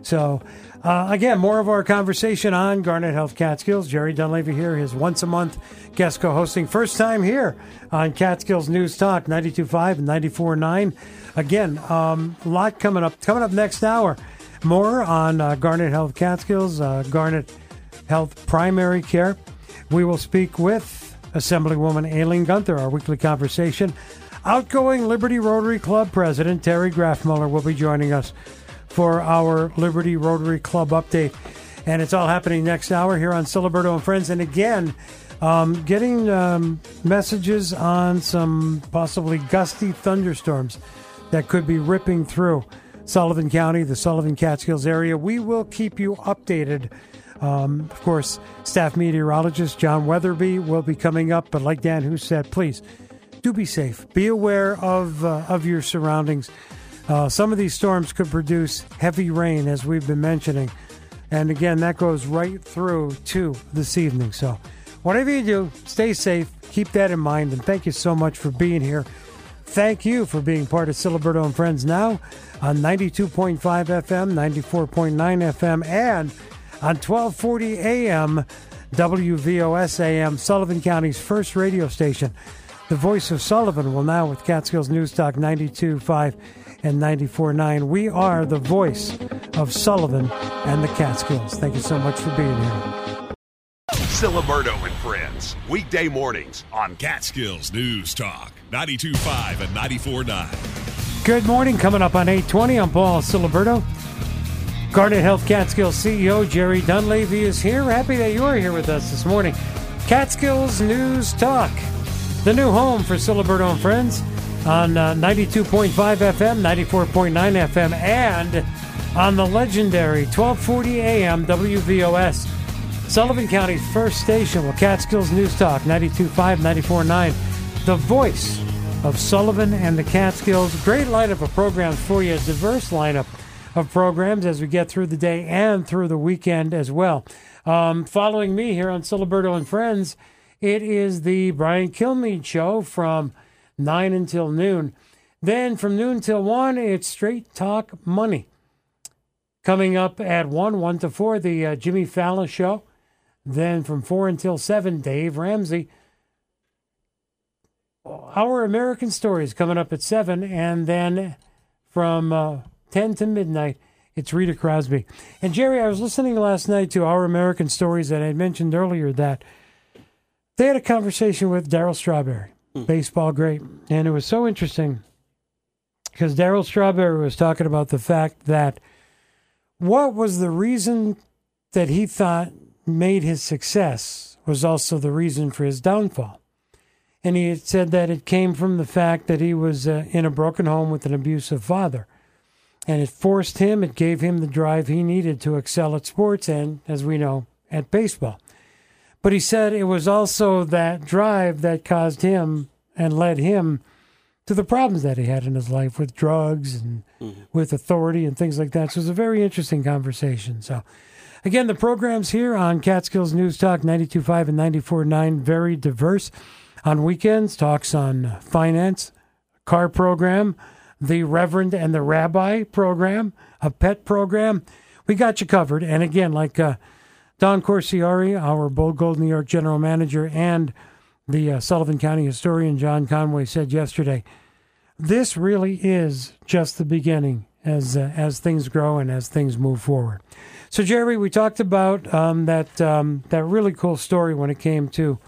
So, uh, again, more of our conversation on Garnet Health Catskills. Jerry Dunleavy here, his once a month guest co hosting. First time here on Catskills News Talk 92.5 and 94.9. Again, um, a lot coming up. Coming up next hour, more on uh, Garnet Health Catskills, uh, Garnet Health Primary Care. We will speak with Assemblywoman Aileen Gunther, our weekly conversation. Outgoing Liberty Rotary Club President Terry Grafmuler will be joining us for our Liberty Rotary Club update. And it's all happening next hour here on Ciliberto and Friends. And again, um, getting um, messages on some possibly gusty thunderstorms that could be ripping through Sullivan County, the Sullivan Catskills area. We will keep you updated. Um, of course, staff meteorologist John Weatherby will be coming up. But like Dan, who said, please do be safe. Be aware of uh, of your surroundings. Uh, some of these storms could produce heavy rain, as we've been mentioning, and again, that goes right through to this evening. So, whatever you do, stay safe. Keep that in mind, and thank you so much for being here. Thank you for being part of Ciliberto and Friends now on 92.5 FM, 94.9 FM, and on 1240 AM, WVOS AM, Sullivan County's first radio station. The voice of Sullivan will now with Catskills News Talk 92.5 and 94.9. We are the voice of Sullivan and the Catskills. Thank you so much for being here. Ciliberto and Friends. Weekday mornings on Catskills News Talk. 92.5 and 94.9. Good morning. Coming up on 820, I'm Paul Ciliberto. Garnet Health Catskills CEO Jerry Dunleavy is here. Happy that you're here with us this morning. Catskills News Talk, the new home for Ciliberto and Friends on uh, 92.5 FM, 94.9 FM, and on the legendary 1240 AM WVOS. Sullivan County's first station with Catskills News Talk 92.5, 94.9. The voice of Sullivan and the Catskills. Great lineup of programs for you, a diverse lineup of programs as we get through the day and through the weekend as well. Um, following me here on Ciliberto and Friends, it is the Brian Kilmeade Show from 9 until noon. Then from noon till 1, it's Straight Talk Money. Coming up at 1, 1 to 4, the uh, Jimmy Failla Show. Then from 4 until 7, Dave Ramsey. Our American Stories coming up at 7. And then from uh, 10 to midnight, it's Rita Cosby. And Jerry, I was listening last night to Our American Stories that I mentioned earlier that they had a conversation with Darryl Strawberry, baseball great. And it was so interesting because Darryl Strawberry was talking about the fact that what was the reason that he thought made his success was also the reason for his downfall. And he had said that it came from the fact that he was uh, in a broken home with an abusive father. And it forced him, it gave him the drive he needed to excel at sports and, as we know, at baseball. But he said it was also that drive that caused him and led him to the problems that he had in his life with drugs and with authority and things like that. So it was a very interesting conversation. So, again, the programs here on Catskills News Talk 92.5 and 94.9, very diverse. On weekends, talks on finance, car program, the Reverend and the Rabbi program, a pet program. We got you covered. And again, like uh, Don Corsiari, our Bold Gold New York general manager, and the uh, Sullivan County historian John Conway said yesterday, this really is just the beginning as uh, as things grow and as things move forward. So, Jerry, we talked about um, that um, that really cool story when it came to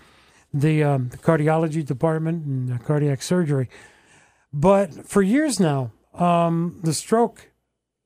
the, um, the cardiology department and cardiac surgery. But for years now, um, the stroke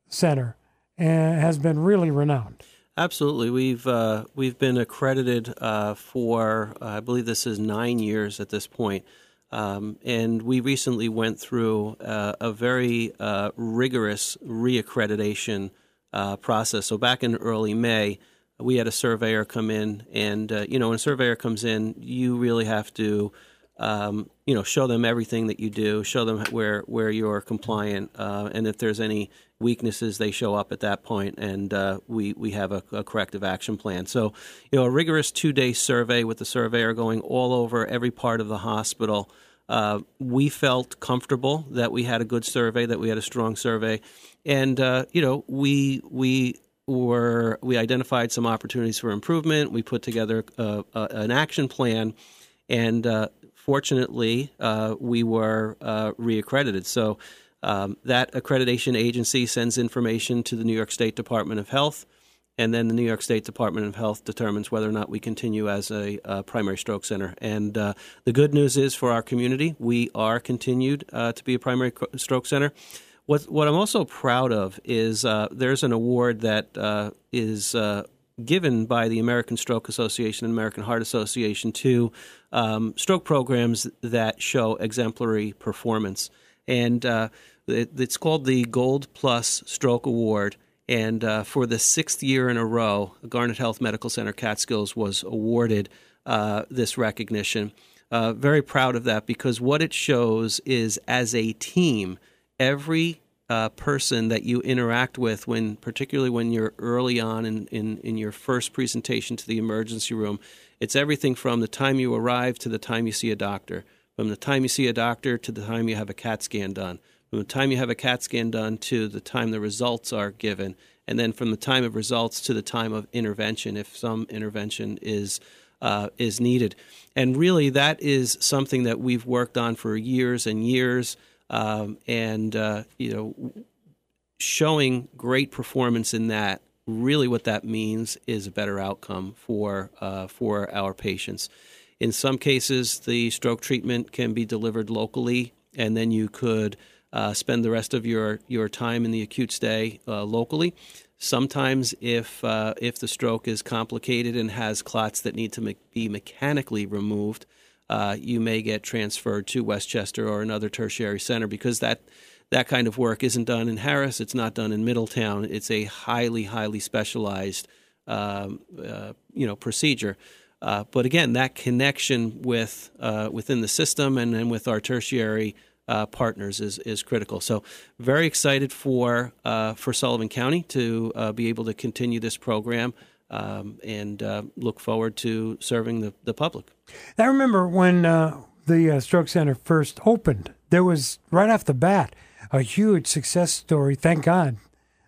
center uh, has been really renowned. Absolutely, we've uh, we've been accredited uh, for I believe this is nine years at this point, um, and we recently went through uh, a very uh, rigorous reaccreditation uh, process. So back in early May, we had a surveyor come in, and uh, you know, when a surveyor comes in, you really have to, um, you know, show them everything that you do, show them where where you're compliant, uh, and if there's any weaknesses, they show up at that point, and uh, we we have a, a corrective action plan. So, you know, a rigorous two day survey with the surveyor going all over every part of the hospital. Uh, we felt comfortable that we had a good survey, that we had a strong survey, and uh, you know, we we were we identified some opportunities for improvement. We put together uh, an action plan, and uh, fortunately, uh, we were uh, reaccredited. So um, that accreditation agency sends information to the New York State Department of Health, and then the New York State Department of Health determines whether or not we continue as a, primary stroke center. And uh, the good news is for our community, we are continued uh, to be a primary stroke center. What what I'm also proud of is uh, there's an award that uh, is given by the American Stroke Association and American Heart Association to um, stroke programs that show exemplary performance, and uh, it, it's called the Gold Plus Stroke Award. And uh, for the sixth year in a row, Garnet Health Medical Center Catskills was awarded uh, this recognition. very proud of that because what it shows is as a team every uh, person that you interact with when particularly when you're early on in, in, in your first presentation to the emergency room it's everything from the time you arrive to the time you see a doctor from the time you see a doctor to the time you have a cat scan done from the time you have a cat scan done to the time the results are given and then from the time of results to the time of intervention if some intervention is uh, is needed. And really that is something that we've worked on for years and years um, and uh, you know showing great performance in that really what that means is a better outcome for uh, for our patients. In some cases the stroke treatment can be delivered locally and then you could uh, spend the rest of your your time in the acute stay uh, locally. Sometimes if uh, if the stroke is complicated and has clots that need to me- be mechanically removed uh, you may get transferred to Westchester or another tertiary center because that that kind of work isn't done in Harris. It's not done in Middletown. It's a highly, highly specialized, um, uh, you know, procedure. Uh, but again, that connection with uh, within the system and, then with our tertiary uh, partners is is critical. So, very excited for uh, for Sullivan County to uh, be able to continue this program um, and uh, look forward to serving the, the public. I remember when uh, the uh, Stroke Center first opened, there was right off the bat a huge success story, thank God,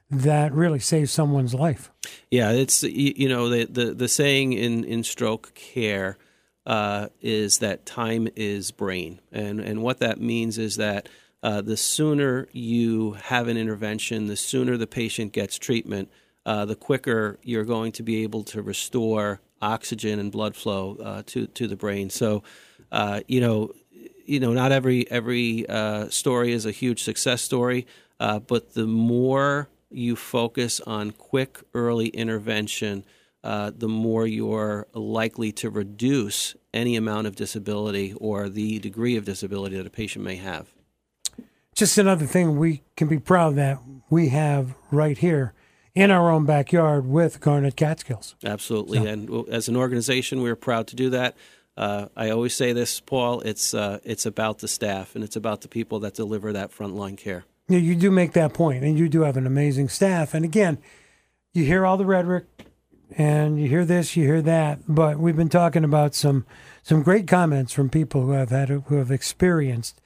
that really saved someone's life. Yeah, it's, you know, the, the, the saying in, in stroke care uh, is that time is brain. And, and what that means is that uh, the sooner you have an intervention, the sooner the patient gets treatment, uh, the quicker you're going to be able to restore oxygen and blood flow uh, to to the brain. So, uh, you know, you know, not every every uh, story is a huge success story, uh, but the more you focus on quick early intervention, uh, the more you're likely to reduce any amount of disability or the degree of disability that a patient may have. Just another thing we can be proud that we have right here in our own backyard with Garnet Catskills. Absolutely. So. And as an organization, we're proud to do that. Uh, I always say this, Paul. It's uh, it's about the staff and it's about the people that deliver that frontline care. Yeah, you do make that point, and you do have an amazing staff. And again, you hear all the rhetoric, and you hear this, you hear that, but we've been talking about some some great comments from people who have had who have experienced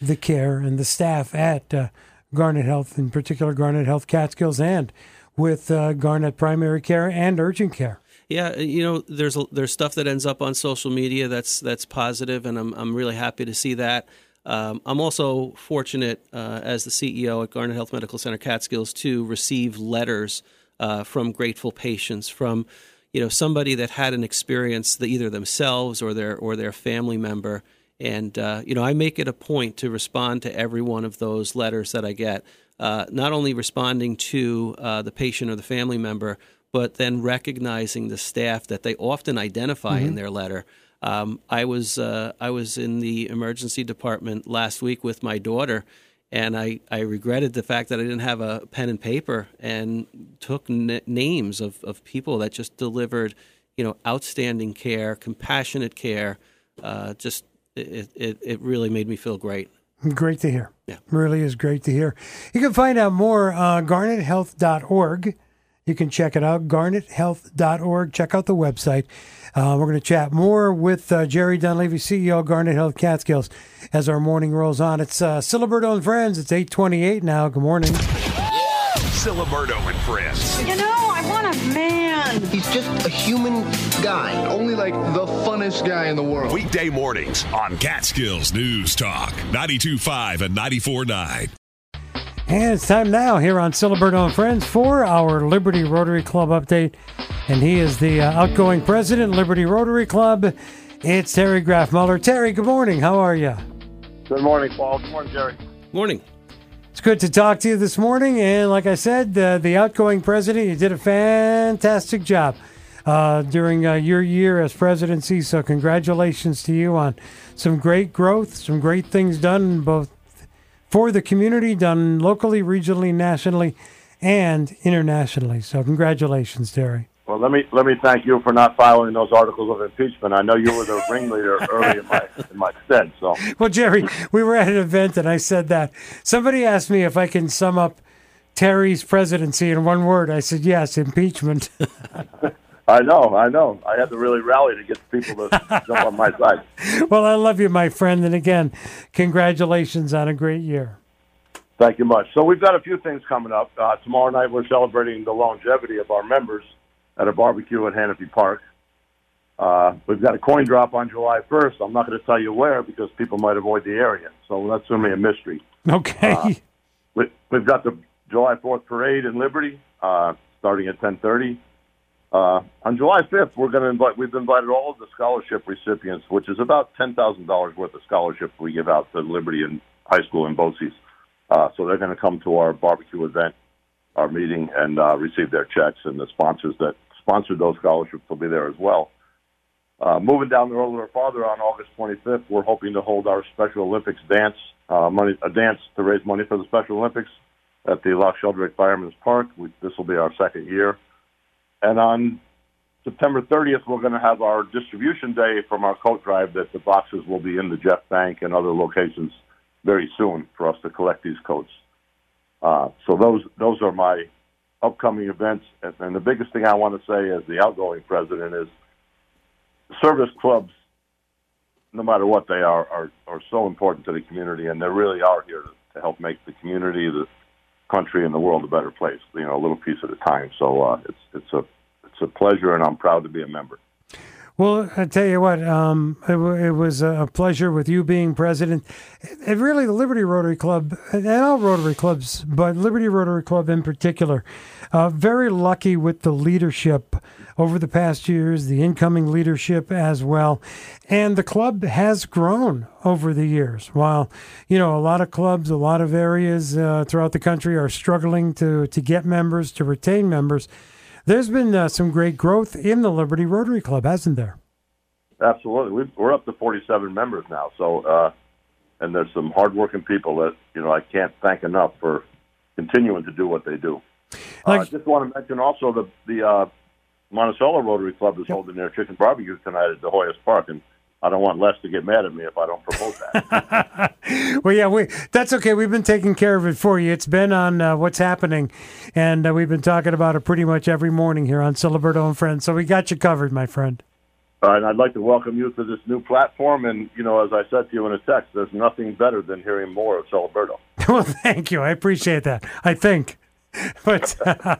the care and the staff at uh, Garnet Health, in particular Garnet Health Catskills, and with uh, Garnet Primary Care and Urgent Care. Yeah, you know, there's there's stuff that ends up on social media that's that's positive, and I'm I'm really happy to see that. Um, I'm also fortunate uh, as the CEO at Garnet Health Medical Center Catskills to receive letters uh, from grateful patients from you know somebody that had an experience that either themselves or their or their family member and uh, you know I make it a point to respond to every one of those letters that I get uh, not only responding to uh, the patient or the family member, but then recognizing the staff that they often identify mm-hmm. in their letter. Um, I was uh, I was in the emergency department last week with my daughter, and I, I regretted the fact that I didn't have a pen and paper and took n- names of, of people that just delivered, you know, outstanding care, compassionate care. Uh, just it, it, it really made me feel great. Great to hear. Yeah. Really is great to hear. You can find out more uh, garnethealth.org. You can check it out, garnethealth.org. Check out the website. Uh, we're going to chat more with uh, Jerry Dunleavy, CEO of Garnet Health Catskills, as our morning rolls on. It's uh, Ciliberto and Friends. It's 828 now. Good morning. Ciliberto and Friends. You know, I want a man. He's just a human guy. Only like the funnest guy in the world. Weekday mornings on Catskills News Talk 92.5 and 94.9. And it's time now here on Ciliberto and Friends for our Liberty Rotary Club update. And he is the uh, outgoing president, Liberty Rotary Club. It's Terry Grafmuler. Terry, good morning. How are you? Good morning, Paul. Good morning, Jerry. Morning. It's good to talk to you this morning. And like I said, uh, the outgoing president, you did a fantastic job uh, during uh, your year as presidency. So, congratulations to you on some great growth, some great things done both for the community, done locally, regionally, nationally, and internationally. So, congratulations, Terry. Well, let me let me thank you for not filing those articles of impeachment. I know you were the ringleader [LAUGHS] early in my in my stead. So, Well, Jerry, we were at an event and I said that. Somebody asked me if I can sum up Terry's presidency in one word. I said, yes, impeachment. [LAUGHS] I know, I know. I had to really rally to get people to [LAUGHS] jump on my side. well, I love you, my friend. And again, congratulations on a great year. Thank you much. So we've got a few things coming up. Uh, tomorrow night we're celebrating the longevity of our members at a barbecue at Hanofee Park. Uh, we've got a coin drop on July 1st. I'm not going to tell you where because people might avoid the area. So that's only a mystery. Okay. Uh, we, we've got the July 4th parade in Liberty uh, starting at 10:30. Uh, on July 5th, we're going to invite. We've invited all of the scholarship recipients, which is about ten thousand dollars worth of scholarship we give out to Liberty and High School in BOCES. Uh, so they're going to come to our barbecue event, our meeting, and uh, receive their checks. And the sponsors that sponsored those scholarships will be there as well. Uh, moving down the road a little farther on August 25th, we're hoping to hold our Special Olympics dance, uh, money, a dance to raise money for the Special Olympics at the Loch Sheldrake Fireman's Park. We, this will be our second year. And on September 30th, we're going to have our distribution day from our coat drive that the boxes will be in the Jeff Bank and other locations very soon for us to collect these coats. Uh, so those those are my upcoming events. And, the biggest thing I want to say as the outgoing president is service clubs, no matter what they are, are, are so important to the community, and they really are here to, to help make the community, the country, and the world a better place. You know, a little piece at a time. So uh, it's it's a it's a pleasure, and I'm proud to be a member. Well, I tell you what, um, it, it was a pleasure with you being president. And really, the Liberty Rotary Club, and all Rotary Clubs, but Liberty Rotary Club in particular, uh, very lucky with the leadership over the past years, the incoming leadership as well. And the club has grown over the years. While, you know, a lot of clubs, a lot of areas uh, throughout the country are struggling to, to get members, to retain members. There's been uh, some great growth in the Liberty Rotary Club, hasn't there? Absolutely, We've, we're up to 47 members now. So, uh, and there's some hardworking people that you know I can't thank enough for continuing to do what they do. Uh, I just want to mention also the the uh, Monticello Rotary Club is holding their chicken barbecue tonight at the Hoyas Park, and I don't want Les to get mad at me if I don't promote that. [LAUGHS] Well, yeah, we that's okay. We've been taking care of it for you. It's been on uh, what's happening, and uh, we've been talking about it pretty much every morning here on Ciliberto and Friends. So we got you covered, my friend. Uh, and I'd like to welcome you to this new platform. And you know, as I said to you in a text, there's nothing better than hearing more of Ciliberto. [LAUGHS] well, thank you. I appreciate that. I think. [LAUGHS] But uh,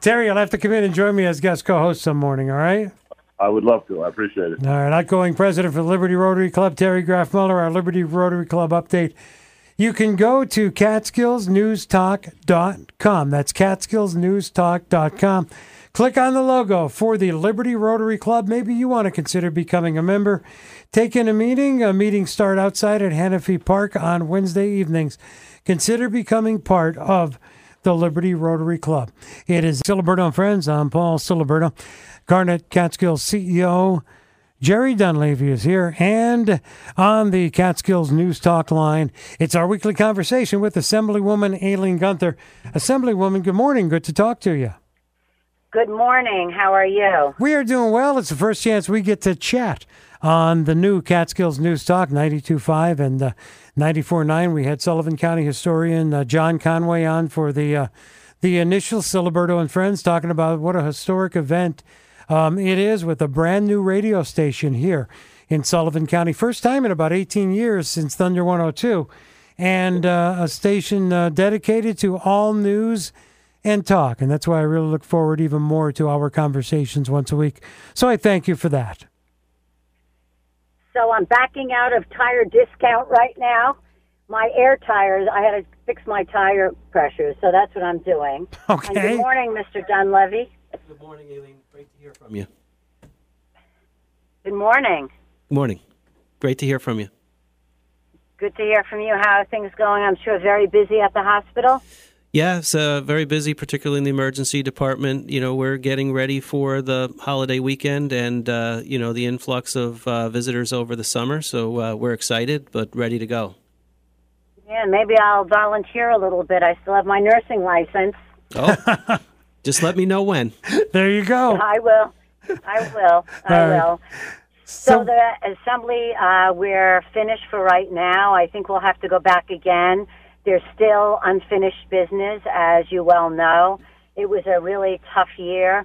Terry, you'll have to come in and join me as guest co-host some morning. All right. I would love to. I appreciate it. All right, outgoing president for the Liberty Rotary Club, Terry Grafmuler, our Liberty Rotary Club update. You can go to catskillsnewstalk.com. That's catskillsnewstalk.com. Click on the logo for the Liberty Rotary Club. Maybe you want to consider becoming a member. Take in a meeting. A meeting start outside at Hanofee Park on Wednesday evenings. Consider becoming part of the Liberty Rotary Club. It is Ciliberto and Friends. I'm Paul Ciliberto. Garnet Catskills CEO Jerry Dunleavy is here, and on the Catskills News Talk line, it's our weekly conversation with Assemblywoman Aileen Gunther. Assemblywoman, good morning. Good to talk to you. Good morning. How are you? We are doing well. It's the first chance we get to chat on the new Catskills News Talk 92.5 and uh, 94.9. We had Sullivan County historian uh, John Conway on for the uh, the initial Ciliberto and Friends talking about what a historic event um, it is with a brand new radio station here in Sullivan County. First time in about 18 years since Thunder 102, and uh, a station uh, dedicated to all news and talk. And that's why I really look forward even more to our conversations once a week. So I thank you for that. So I'm backing out of tire discount right now. My air tires, I had to fix my tire pressure, so that's what I'm doing. [LAUGHS] Okay. And good morning, Mr. Dunleavy. Good morning, Aileen. Great to hear from you. Good morning. Good morning. Great to hear from you. Good to hear from you. How are things going? I'm sure very busy at the hospital. Yeah, it's uh, very busy, particularly in the emergency department. You know, we're getting ready for the holiday weekend and, uh, you know, the influx of uh, visitors over the summer. So uh, we're excited, but ready to go. Yeah, maybe I'll volunteer a little bit. I still have my nursing license. Oh, [LAUGHS] just let me know when. [LAUGHS] There you go. I will. I will. I All right. will. So, the assembly, uh, we're finished for right now. I think we'll have to go back again. There's still unfinished business, as you well know. It was a really tough year.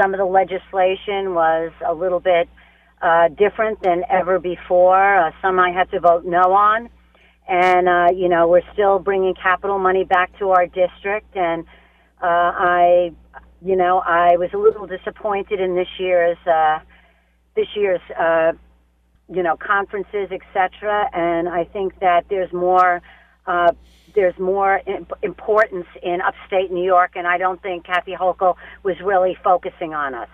Some of the legislation was a little bit uh, different than ever before. Uh, some I had to vote no on. And, uh, you know, we're still bringing capital money back to our district. And uh, I, you know, I was a little disappointed in this year's uh, this year's uh, you know conferences, etc. And I think that there's more uh, there's more imp- importance in upstate New York, and I don't think Kathy Hochul was really focusing on us.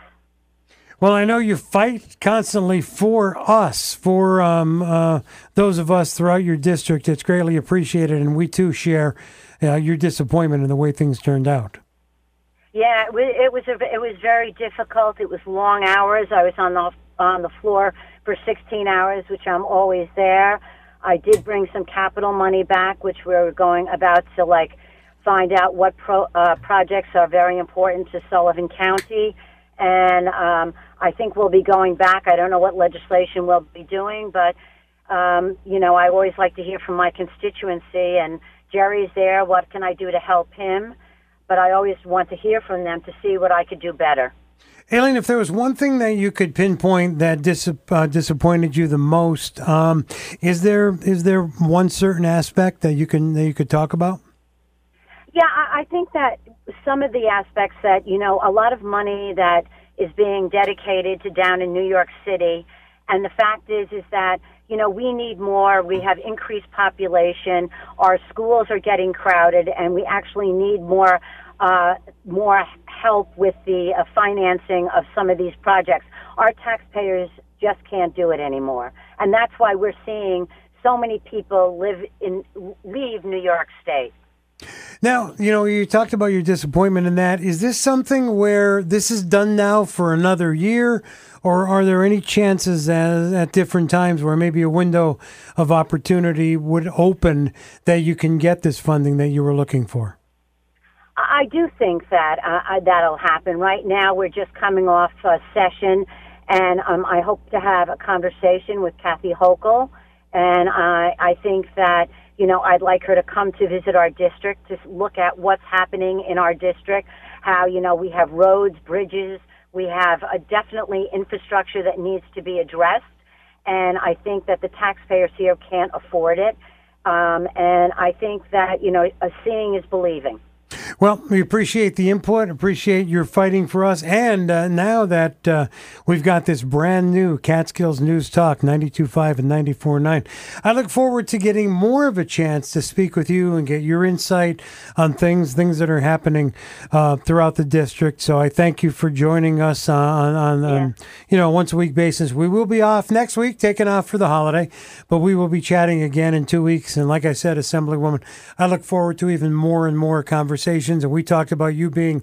Well, I know you fight constantly for us, for um, uh, those of us throughout your district. It's greatly appreciated, and we too share uh, your disappointment in the way things turned out. Yeah, it was a, it was very difficult. It was long hours. I was on the on the floor for 16 hours, which I'm always there. I did bring some capital money back, which we're going about to like find out what pro, uh, projects are very important to Sullivan County, and um, I think we'll be going back. I don't know what legislation we'll be doing, but um, you know, I always like to hear from my constituency, and Jerry's there. What can I do to help him? But I always want to hear from them to see what I could do better. Aileen, if there was one thing that you could pinpoint that dis- uh, disappointed you the most, um, is there is there one certain aspect that you can that you could talk about? Yeah, I, I think that some of the aspects that, you know, a lot of money that is being dedicated to down in New York City, and the fact is, is that, you know, we need more. We have increased population. Our schools are getting crowded, and we actually need more, uh, more help with the uh, financing of some of these projects. Our taxpayers just can't do it anymore, and that's why we're seeing so many people live in leave New York State. Now, you know, you talked about your disappointment in that. Is this something where this is done now for another year, or are there any chances at, at different times where maybe a window of opportunity would open that you can get this funding that you were looking for? I do think that uh, that'll happen. Right now, we're just coming off a session, and um, I hope to have a conversation with Kathy Hochul. And I, I think that you know I'd like her to come to visit our district to look at what's happening in our district. How you know we have roads, bridges, we have a definitely infrastructure that needs to be addressed, and I think that the taxpayers here can't afford it. Um, and I think that you know, uh, seeing is believing. Well, we appreciate the input, appreciate your fighting for us. And uh, now that uh, we've got this brand new Catskills News Talk 92.5 and 94.9, I look forward to getting more of a chance to speak with you and get your insight on things, things that are happening uh, throughout the district. So I thank you for joining us on, on, on you know, once a week basis. We will be off next week, taking off for the holiday, but we will be chatting again in two weeks. And like I said, Assemblywoman, I look forward to even more and more conversations. And we talked about you being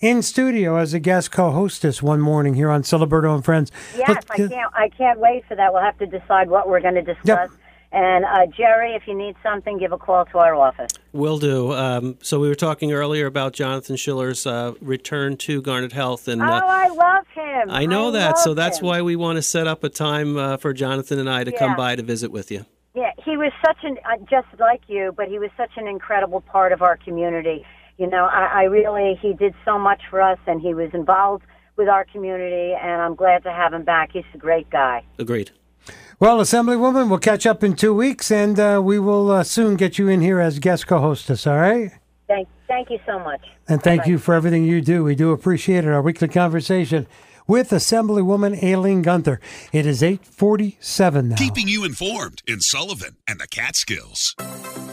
in studio as a guest co-hostess one morning here on Ciliberto and Friends. Yes, Let- I can't. I can't wait for that. We'll have to decide what we're going to discuss. And uh, Jerry, if you need something, give a call to our office. Will do. Um, so we were talking earlier about Jonathan Schiller's uh, return to Garnet Health, and oh, uh, I love him. I know that. So that's him. why we want to set up a time uh, for Jonathan and I to Yeah. come by to visit with you. Yeah, he was such an uh, just like you, but he was such an incredible part of our community. You know, I, I really he did so much for us, and he was involved with our community, and I'm glad to have him back. He's a great guy. Agreed. Well, Assemblywoman, we'll catch up in two weeks, and uh, we will uh, soon get you in here as guest co-hostess. All right. Thank, thank you so much. And thank you for everything you do. We do appreciate it. Our weekly conversation with Assemblywoman Aileen Gunther. It is 847 now. Keeping you informed in Sullivan and the Catskills.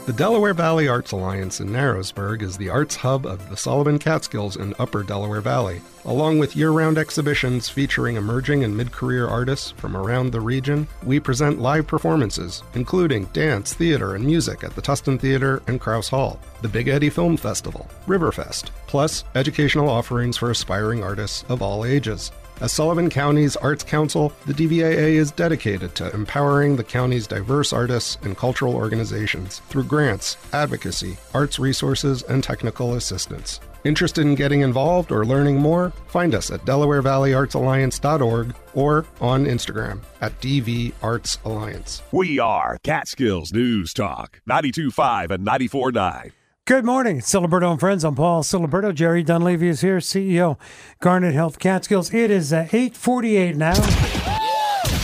The Delaware Valley Arts Alliance in Narrowsburg is the arts hub of the Sullivan Catskills and Upper Delaware Valley. Along with year round exhibitions featuring emerging and mid career artists from around the region, we present live performances, including dance, theater, and music at the Tusten Theater and Krause Hall, the Big Eddy Film Festival, Riverfest, plus educational offerings for aspiring artists of all ages. As Sullivan County's Arts Council, the DVAA is dedicated to empowering the county's diverse artists and cultural organizations through grants, advocacy, arts resources, and technical assistance. Interested in getting involved or learning more? Find us at DelawareValleyArtsAlliance.org or on Instagram at DV Arts Alliance. We are Catskills News Talk, 92.5 and 94.9. Good morning. It's Ciliberto and Friends. I'm Paul Ciliberto. Jerry Dunleavy is here, CEO, Garnet Health Catskills. It is uh, 848 now.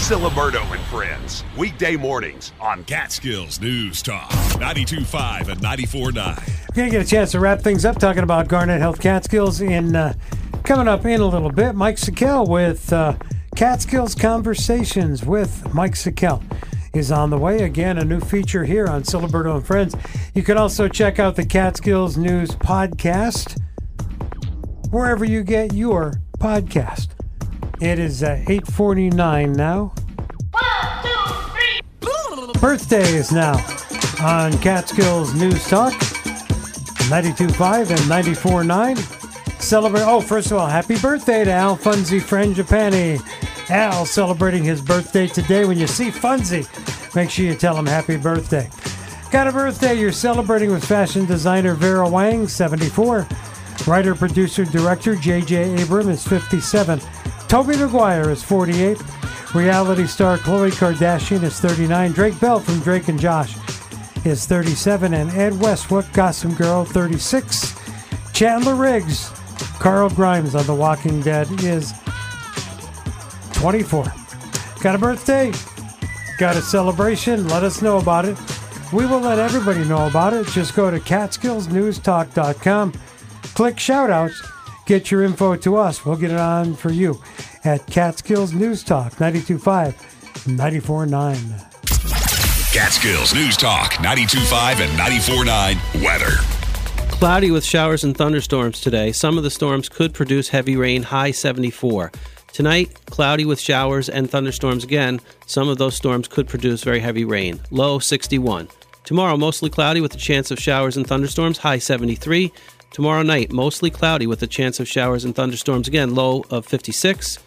Ciliberto and Friends, weekday mornings on Catskills News Talk, 92.5 and 94.9. We're going to get a chance to wrap things up talking about Garnet Health Catskills in uh, coming up in a little bit. Mike Sikel with uh, Catskills Conversations with Mike Sikel is on the way. Again, a new feature here on Ciliberto and Friends. You can also check out the Catskills News podcast wherever you get your podcast. It is uh, 849 now. Birthday is now on Catskills News Talk. 92.5 and 94.9. Celebrate. Oh, first of all, happy birthday to Al Funzi Frangipani. Al celebrating his birthday today. When you see Funzi, make sure you tell him happy birthday. Got a birthday you're celebrating with fashion designer Vera Wang, 74. Writer, producer, director J.J. Abram is 57. Tobey Maguire is 48. Reality star Khloe Kardashian is 39. Drake Bell from Drake and Josh is 37. And Ed Westwick, Gossip Girl, 36. Chandler Riggs, Carl Grimes on The Walking Dead is 24. Got a birthday? Got a celebration? Let us know about it. We will let everybody know about it. Just go to catskillsnewstalk.com, click shoutouts, get your info to us. We'll get it on for you at Catskills News Talk 925 949. Catskills News Talk, 92.5 and 94.9 weather. Cloudy with showers and thunderstorms today. Some of the storms could produce heavy rain, high 74. Tonight, cloudy with showers and thunderstorms again. Some of those storms could produce very heavy rain, low 61. Tomorrow, mostly cloudy with a chance of showers and thunderstorms, high 73. Tomorrow night, mostly cloudy with a chance of showers and thunderstorms again, low of 56.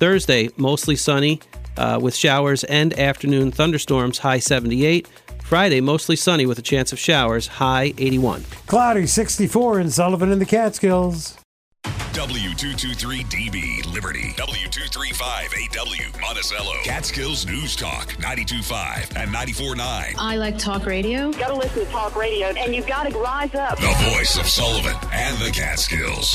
Thursday, mostly sunny uh, with showers and afternoon thunderstorms, high 78. Friday, mostly sunny with a chance of showers, high 81. Cloudy 64 in Sullivan and the Catskills. W223DB Liberty, W235AW Monticello, Catskills News Talk, 92.5 and 94.9. I like talk radio. Got to listen to talk radio, and you've got to rise up. The voice of Sullivan and the Catskills.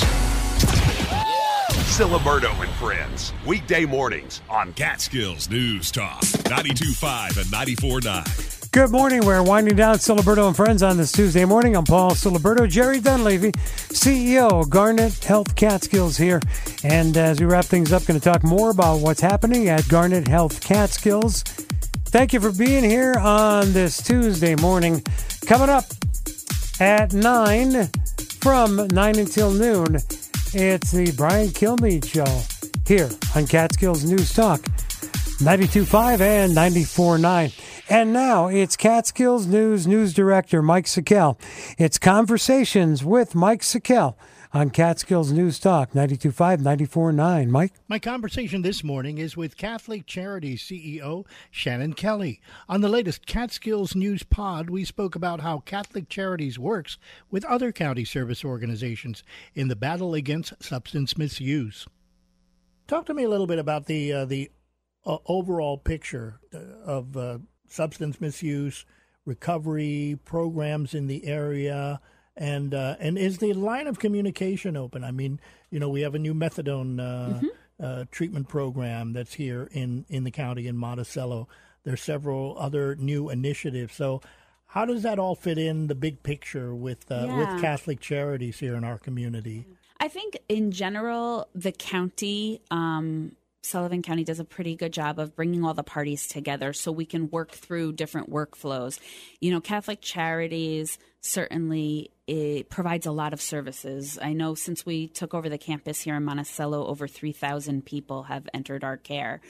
Ciliberto and Friends, weekday mornings on Catskills News Talk, 92.5 and 94.9. Good morning. We're winding down Ciliberto and Friends on this Tuesday morning. I'm Paul Ciliberto, Jerry Dunleavy, CEO Garnet Health Catskills here. And as we wrap things up, going to talk more about what's happening at Garnet Health Catskills. Thank you for being here on this Tuesday morning. Coming up at 9 from 9 until noon, it's the Brian Kilmeade Show here on Catskills News Talk 92.5 and 94.9. And now it's Catskills News News Director Mike Sikel. It's Conversations with Mike Sikel on Catskills News Talk 92.5, 94.9. Mike? My conversation this morning is with Catholic Charities CEO Shannon Kelly. On the latest Catskills News Pod, we spoke about how Catholic Charities works with other county service organizations in the battle against substance misuse. Talk to me a little bit about the uh, the uh, overall picture uh, of uh, substance misuse, recovery programs in the area, and uh, and is the line of communication open? I mean, you know, we have a new methadone uh, Mm-hmm. uh, treatment program that's here in in the county in Monticello. There's several other new initiatives. So, how does that all fit in the big picture with uh, Yeah. with Catholic charities here in our community? I think in general, the county, um, Sullivan County, does a pretty good job of bringing all the parties together so we can work through different workflows. You know, Catholic Charities certainly it provides a lot of services. I know since we took over the campus here in Monticello, over 3,000 people have entered our care.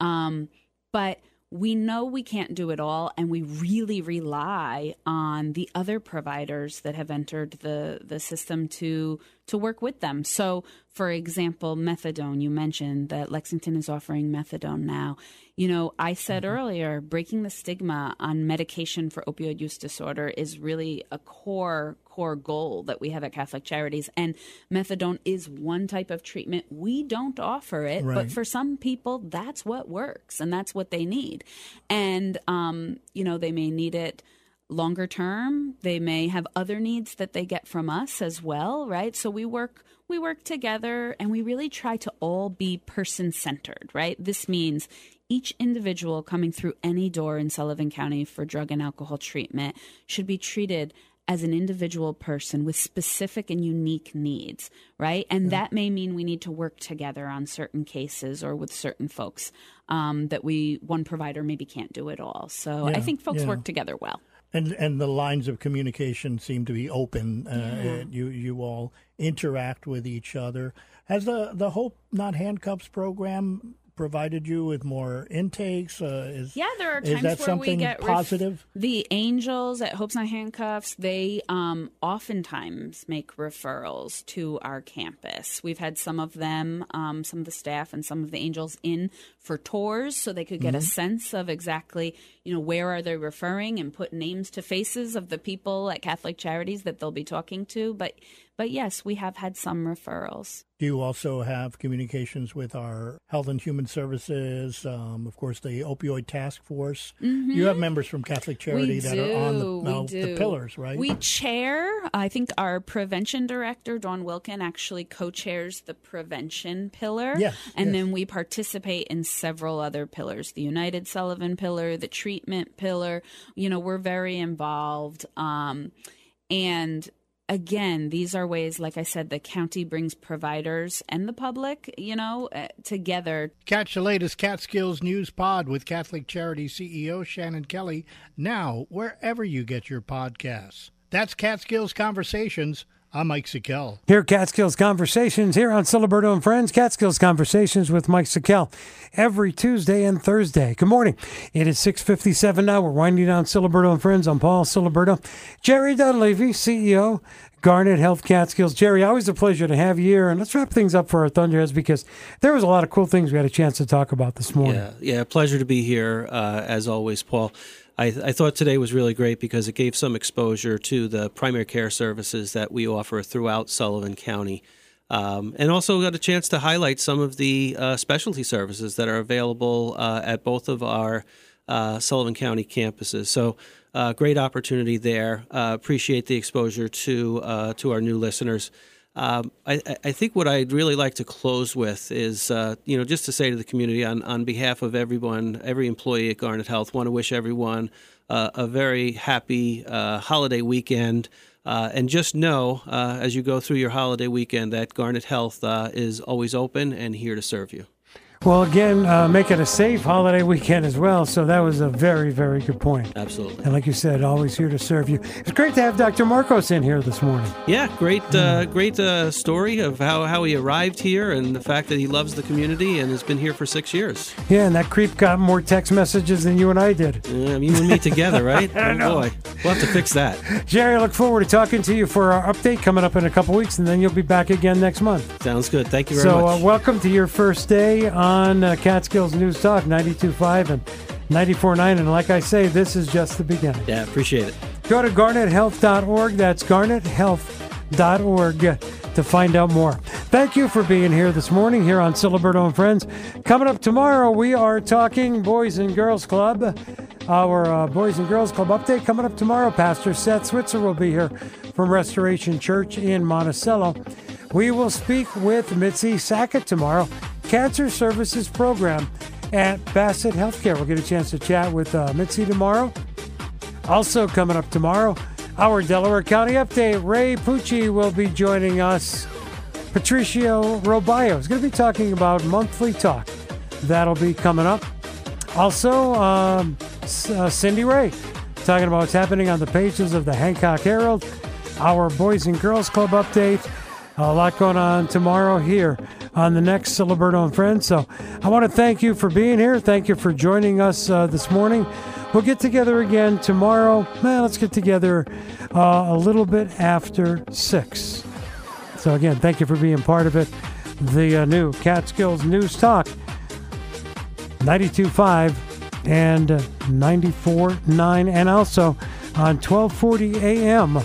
Um, but we know we can't do it all, and we really rely on the other providers that have entered the, the system to to work with them. So, for example, methadone. You mentioned that Lexington is offering methadone now. You know, I said earlier, breaking the stigma on medication for opioid use disorder is really a core core goal that we have at Catholic Charities. And methadone is one type of treatment. We don't offer it, but for some people, that's what works and that's what they need. And, um, you know, they may need it longer term. They may have other needs that they get from us as well, right? So we work we work together and we really try to all be person centered, right? This means each individual coming through any door in Sullivan County for drug and alcohol treatment should be treated as an individual person with specific and unique needs, right? And that may mean we need to work together on certain cases or with certain folks um, that we one provider maybe can't do it all. So I think folks yeah. work together well. And and the lines of communication seem to be open. Uh, Yeah. You you all interact with each other. Has the the Hope Not Handcuffs program provided you with more intakes? Uh, is Yeah, there are times that where we get ref- positive? the angels at Hope's Not Handcuffs, they um, oftentimes make referrals to our campus. We've had some of them, um, some of the staff and some of the angels in for tours so they could get a Mm-hmm. Mhm. sense of exactly, you know, where are they referring and put names to faces of the people at Catholic Charities that they'll be talking to. But but yes, we have had some referrals. Do you also have communications with our Health and Human Services? Um, of course, the Opioid Task Force. Mhm. You have members from Catholic Charity we that do, are on the, the pillars, right? We chair. I think our prevention director, Dawn Wilkin, actually co-chairs the prevention pillar. Yes, and yes. then we participate in several other pillars: the United Sullivan pillar, the treatment pillar. You know, we're very involved. Um, and again, these are ways, like I said, the county brings providers and the public, you know, uh, together Catch the latest Catskills News Pod with Catholic Charity CEO Shannon Kelly now wherever you get your podcasts. That's Catskills Conversations. I'm Mike Sikel. Here, Catskills Conversations here on Ciliberto and Friends. Catskills Conversations with Mike Sikel every Tuesday and Thursday. Good morning. It is 6.57 now. We're winding down Ciliberto and Friends. I'm Paul Ciliberto. Jerry Dunleavy, CEO, Garnet Health Catskills. Jerry, always a pleasure to have you here. And let's wrap things up for our Thunderheads because there was a lot of cool things we had a chance to talk about this morning. Yeah, yeah, pleasure to be here uh, as always, Paul. I, I thought today was really great because it gave some exposure to the primary care services that we offer throughout Sullivan County. Um, and also got a chance to highlight some of the uh, specialty services that are available uh, at both of our uh, Sullivan County campuses. So, uh, great opportunity there. Uh, appreciate the exposure to uh, to our new listeners. Um, I, I- think what I'd really like to close with is, uh, you know, just to say to the community on, on behalf of everyone, every employee at Garnet Health, want to wish everyone uh, a very happy uh, holiday weekend. Uh, and just know, uh, as you go through your holiday weekend, that Garnet Health uh, is always open and here to serve you. Well, again, uh, make it a safe holiday weekend as well. So that was a very, very good point. Absolutely. And like you said, always here to serve you. It's great to have Dr. Morcos in here this morning. Yeah, great, uh, great uh, story of how, how he arrived here and the fact that he loves the community and has been here for six years. Yeah, and that creep got more text messages than you and I did. Yeah, you and me together, right? [LAUGHS] I oh know. boy, we'll have to fix that. Jerry, I look forward to talking to you for our update coming up in a couple weeks, and then you'll be back again next month. Sounds good. Thank you very so, much. uh, welcome to your first day on uh, Catskills News Talk 92.5 and 94.9. And like I say, this is just the beginning. yeah, appreciate it. Go to garnethealth.org. That's garnethealth.org to find out more. Thank you for being here this morning here on Ciliberto and Friends. Coming up tomorrow, we are talking Boys and Girls Club. Our uh, Boys and Girls Club update coming up tomorrow. Pastor Seth Switzer will be here from Restoration Church in Monticello. We will speak with Mitzi Sackett tomorrow, Cancer Services Program at Bassett Healthcare. We'll get a chance to chat with uh, Mitzi tomorrow. Also coming up tomorrow, our Delaware County update. Ray Pucci will be joining us. Patricio Robayo is going to be talking about monthly talk. That'll be coming up. Also, um, uh, Cindy Ray talking about what's happening on the pages of the Hancock Herald. Our Boys and Girls Club update. A lot going on tomorrow here on the next Ciliberto and Friends. So I want to thank you for being here. Thank you for joining us uh, this morning. We'll get together again tomorrow. Man, let's get together uh, a little bit after 6. So, again, thank you for being part of it. The uh, new Catskills News Talk 92.5 and uh, 94.9, and also on 1240 a.m.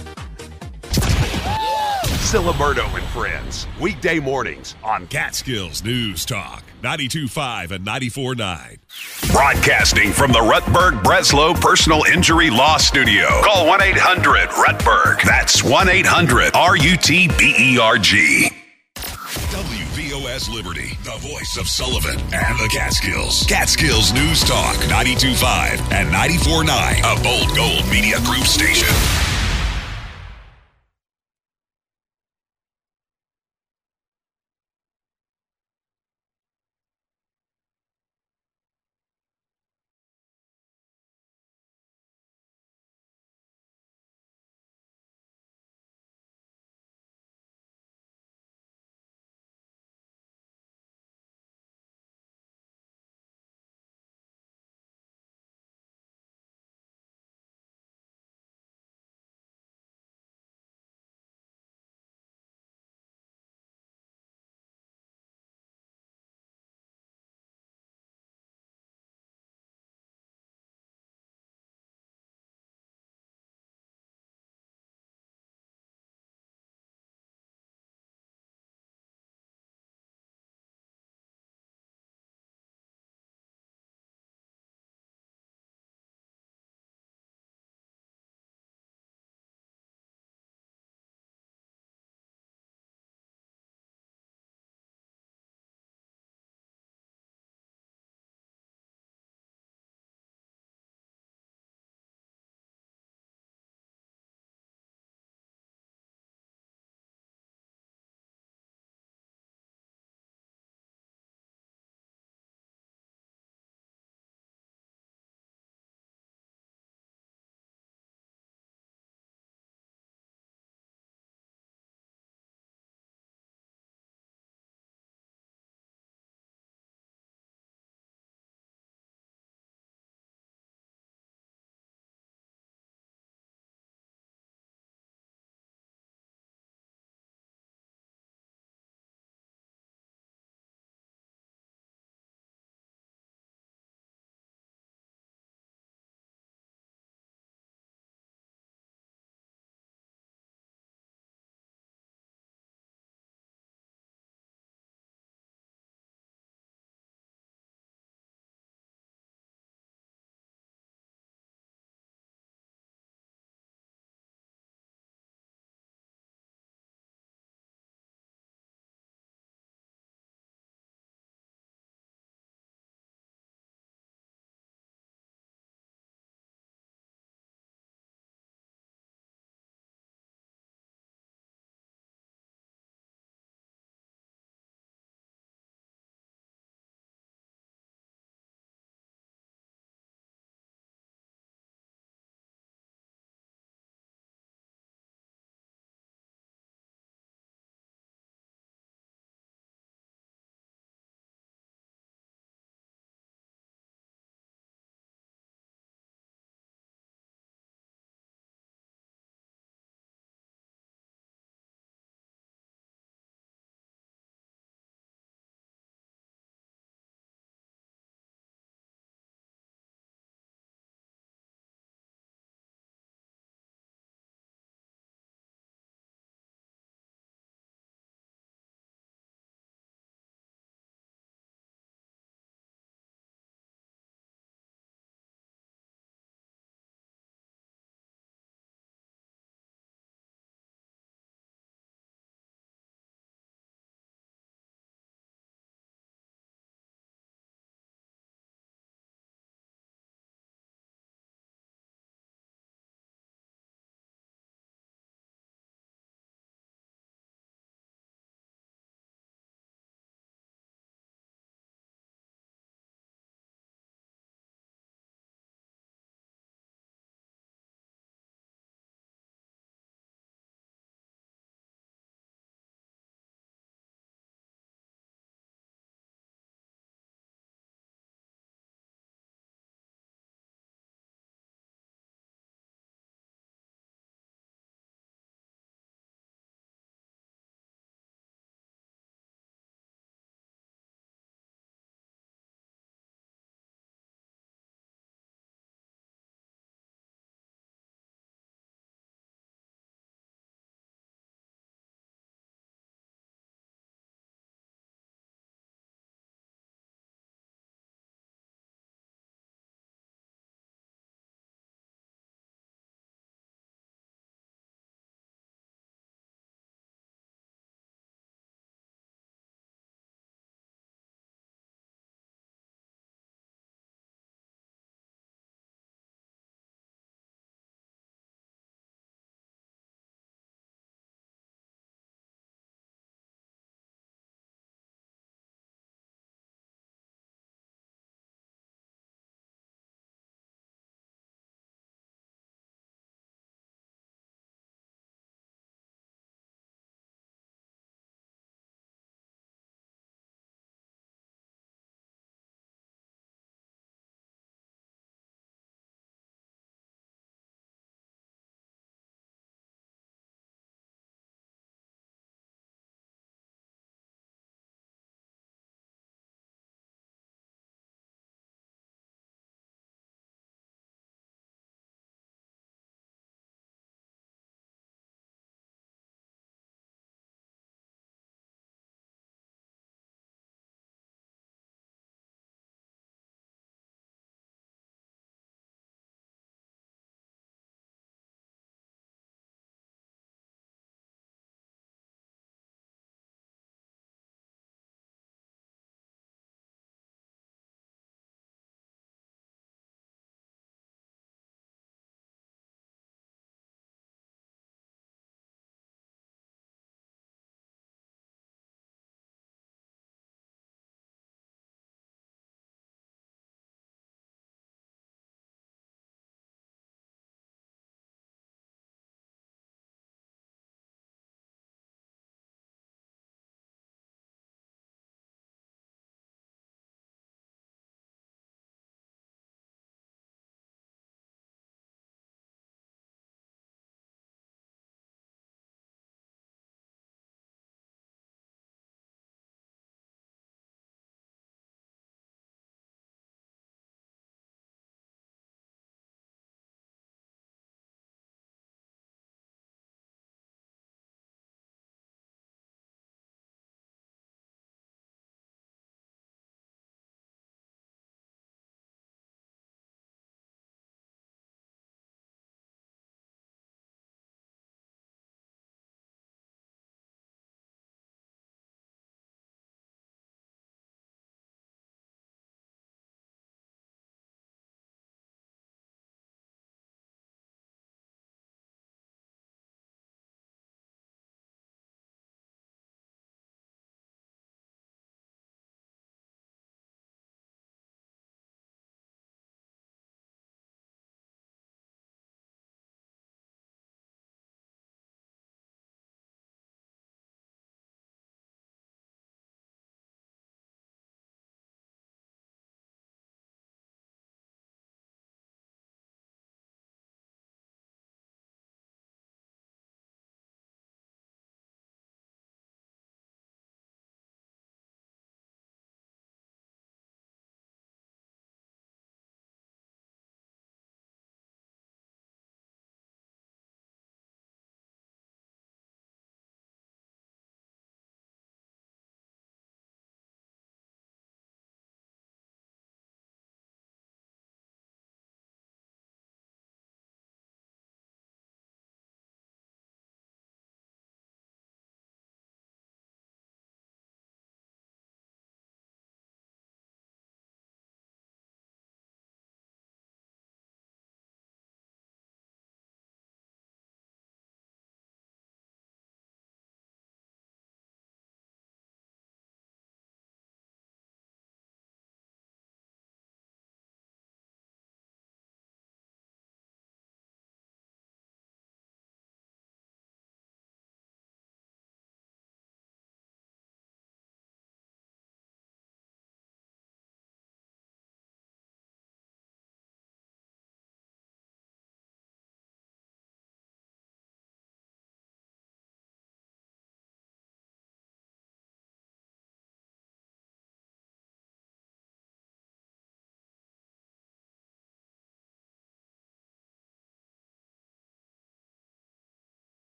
Ciliberto and Friends. Weekday mornings on Catskills News Talk. 92.5 and 94.9. Broadcasting from the Rutberg Breslow Personal Injury Law Studio. Call 1 800 Rutberg. That's 1 800 R U T B E R G. WVOS Liberty, the voice of Sullivan and the Catskills. Catskills News Talk 92.5 and 94.9, a Bold Gold Media Group station.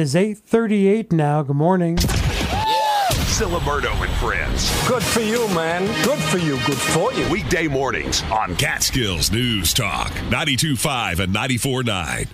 It's 8:38 now. Good morning. Ciliberto and friends. Good for you, man. Good for you. Good for you. Weekday mornings on Catskills News Talk 92.5 and 94.9.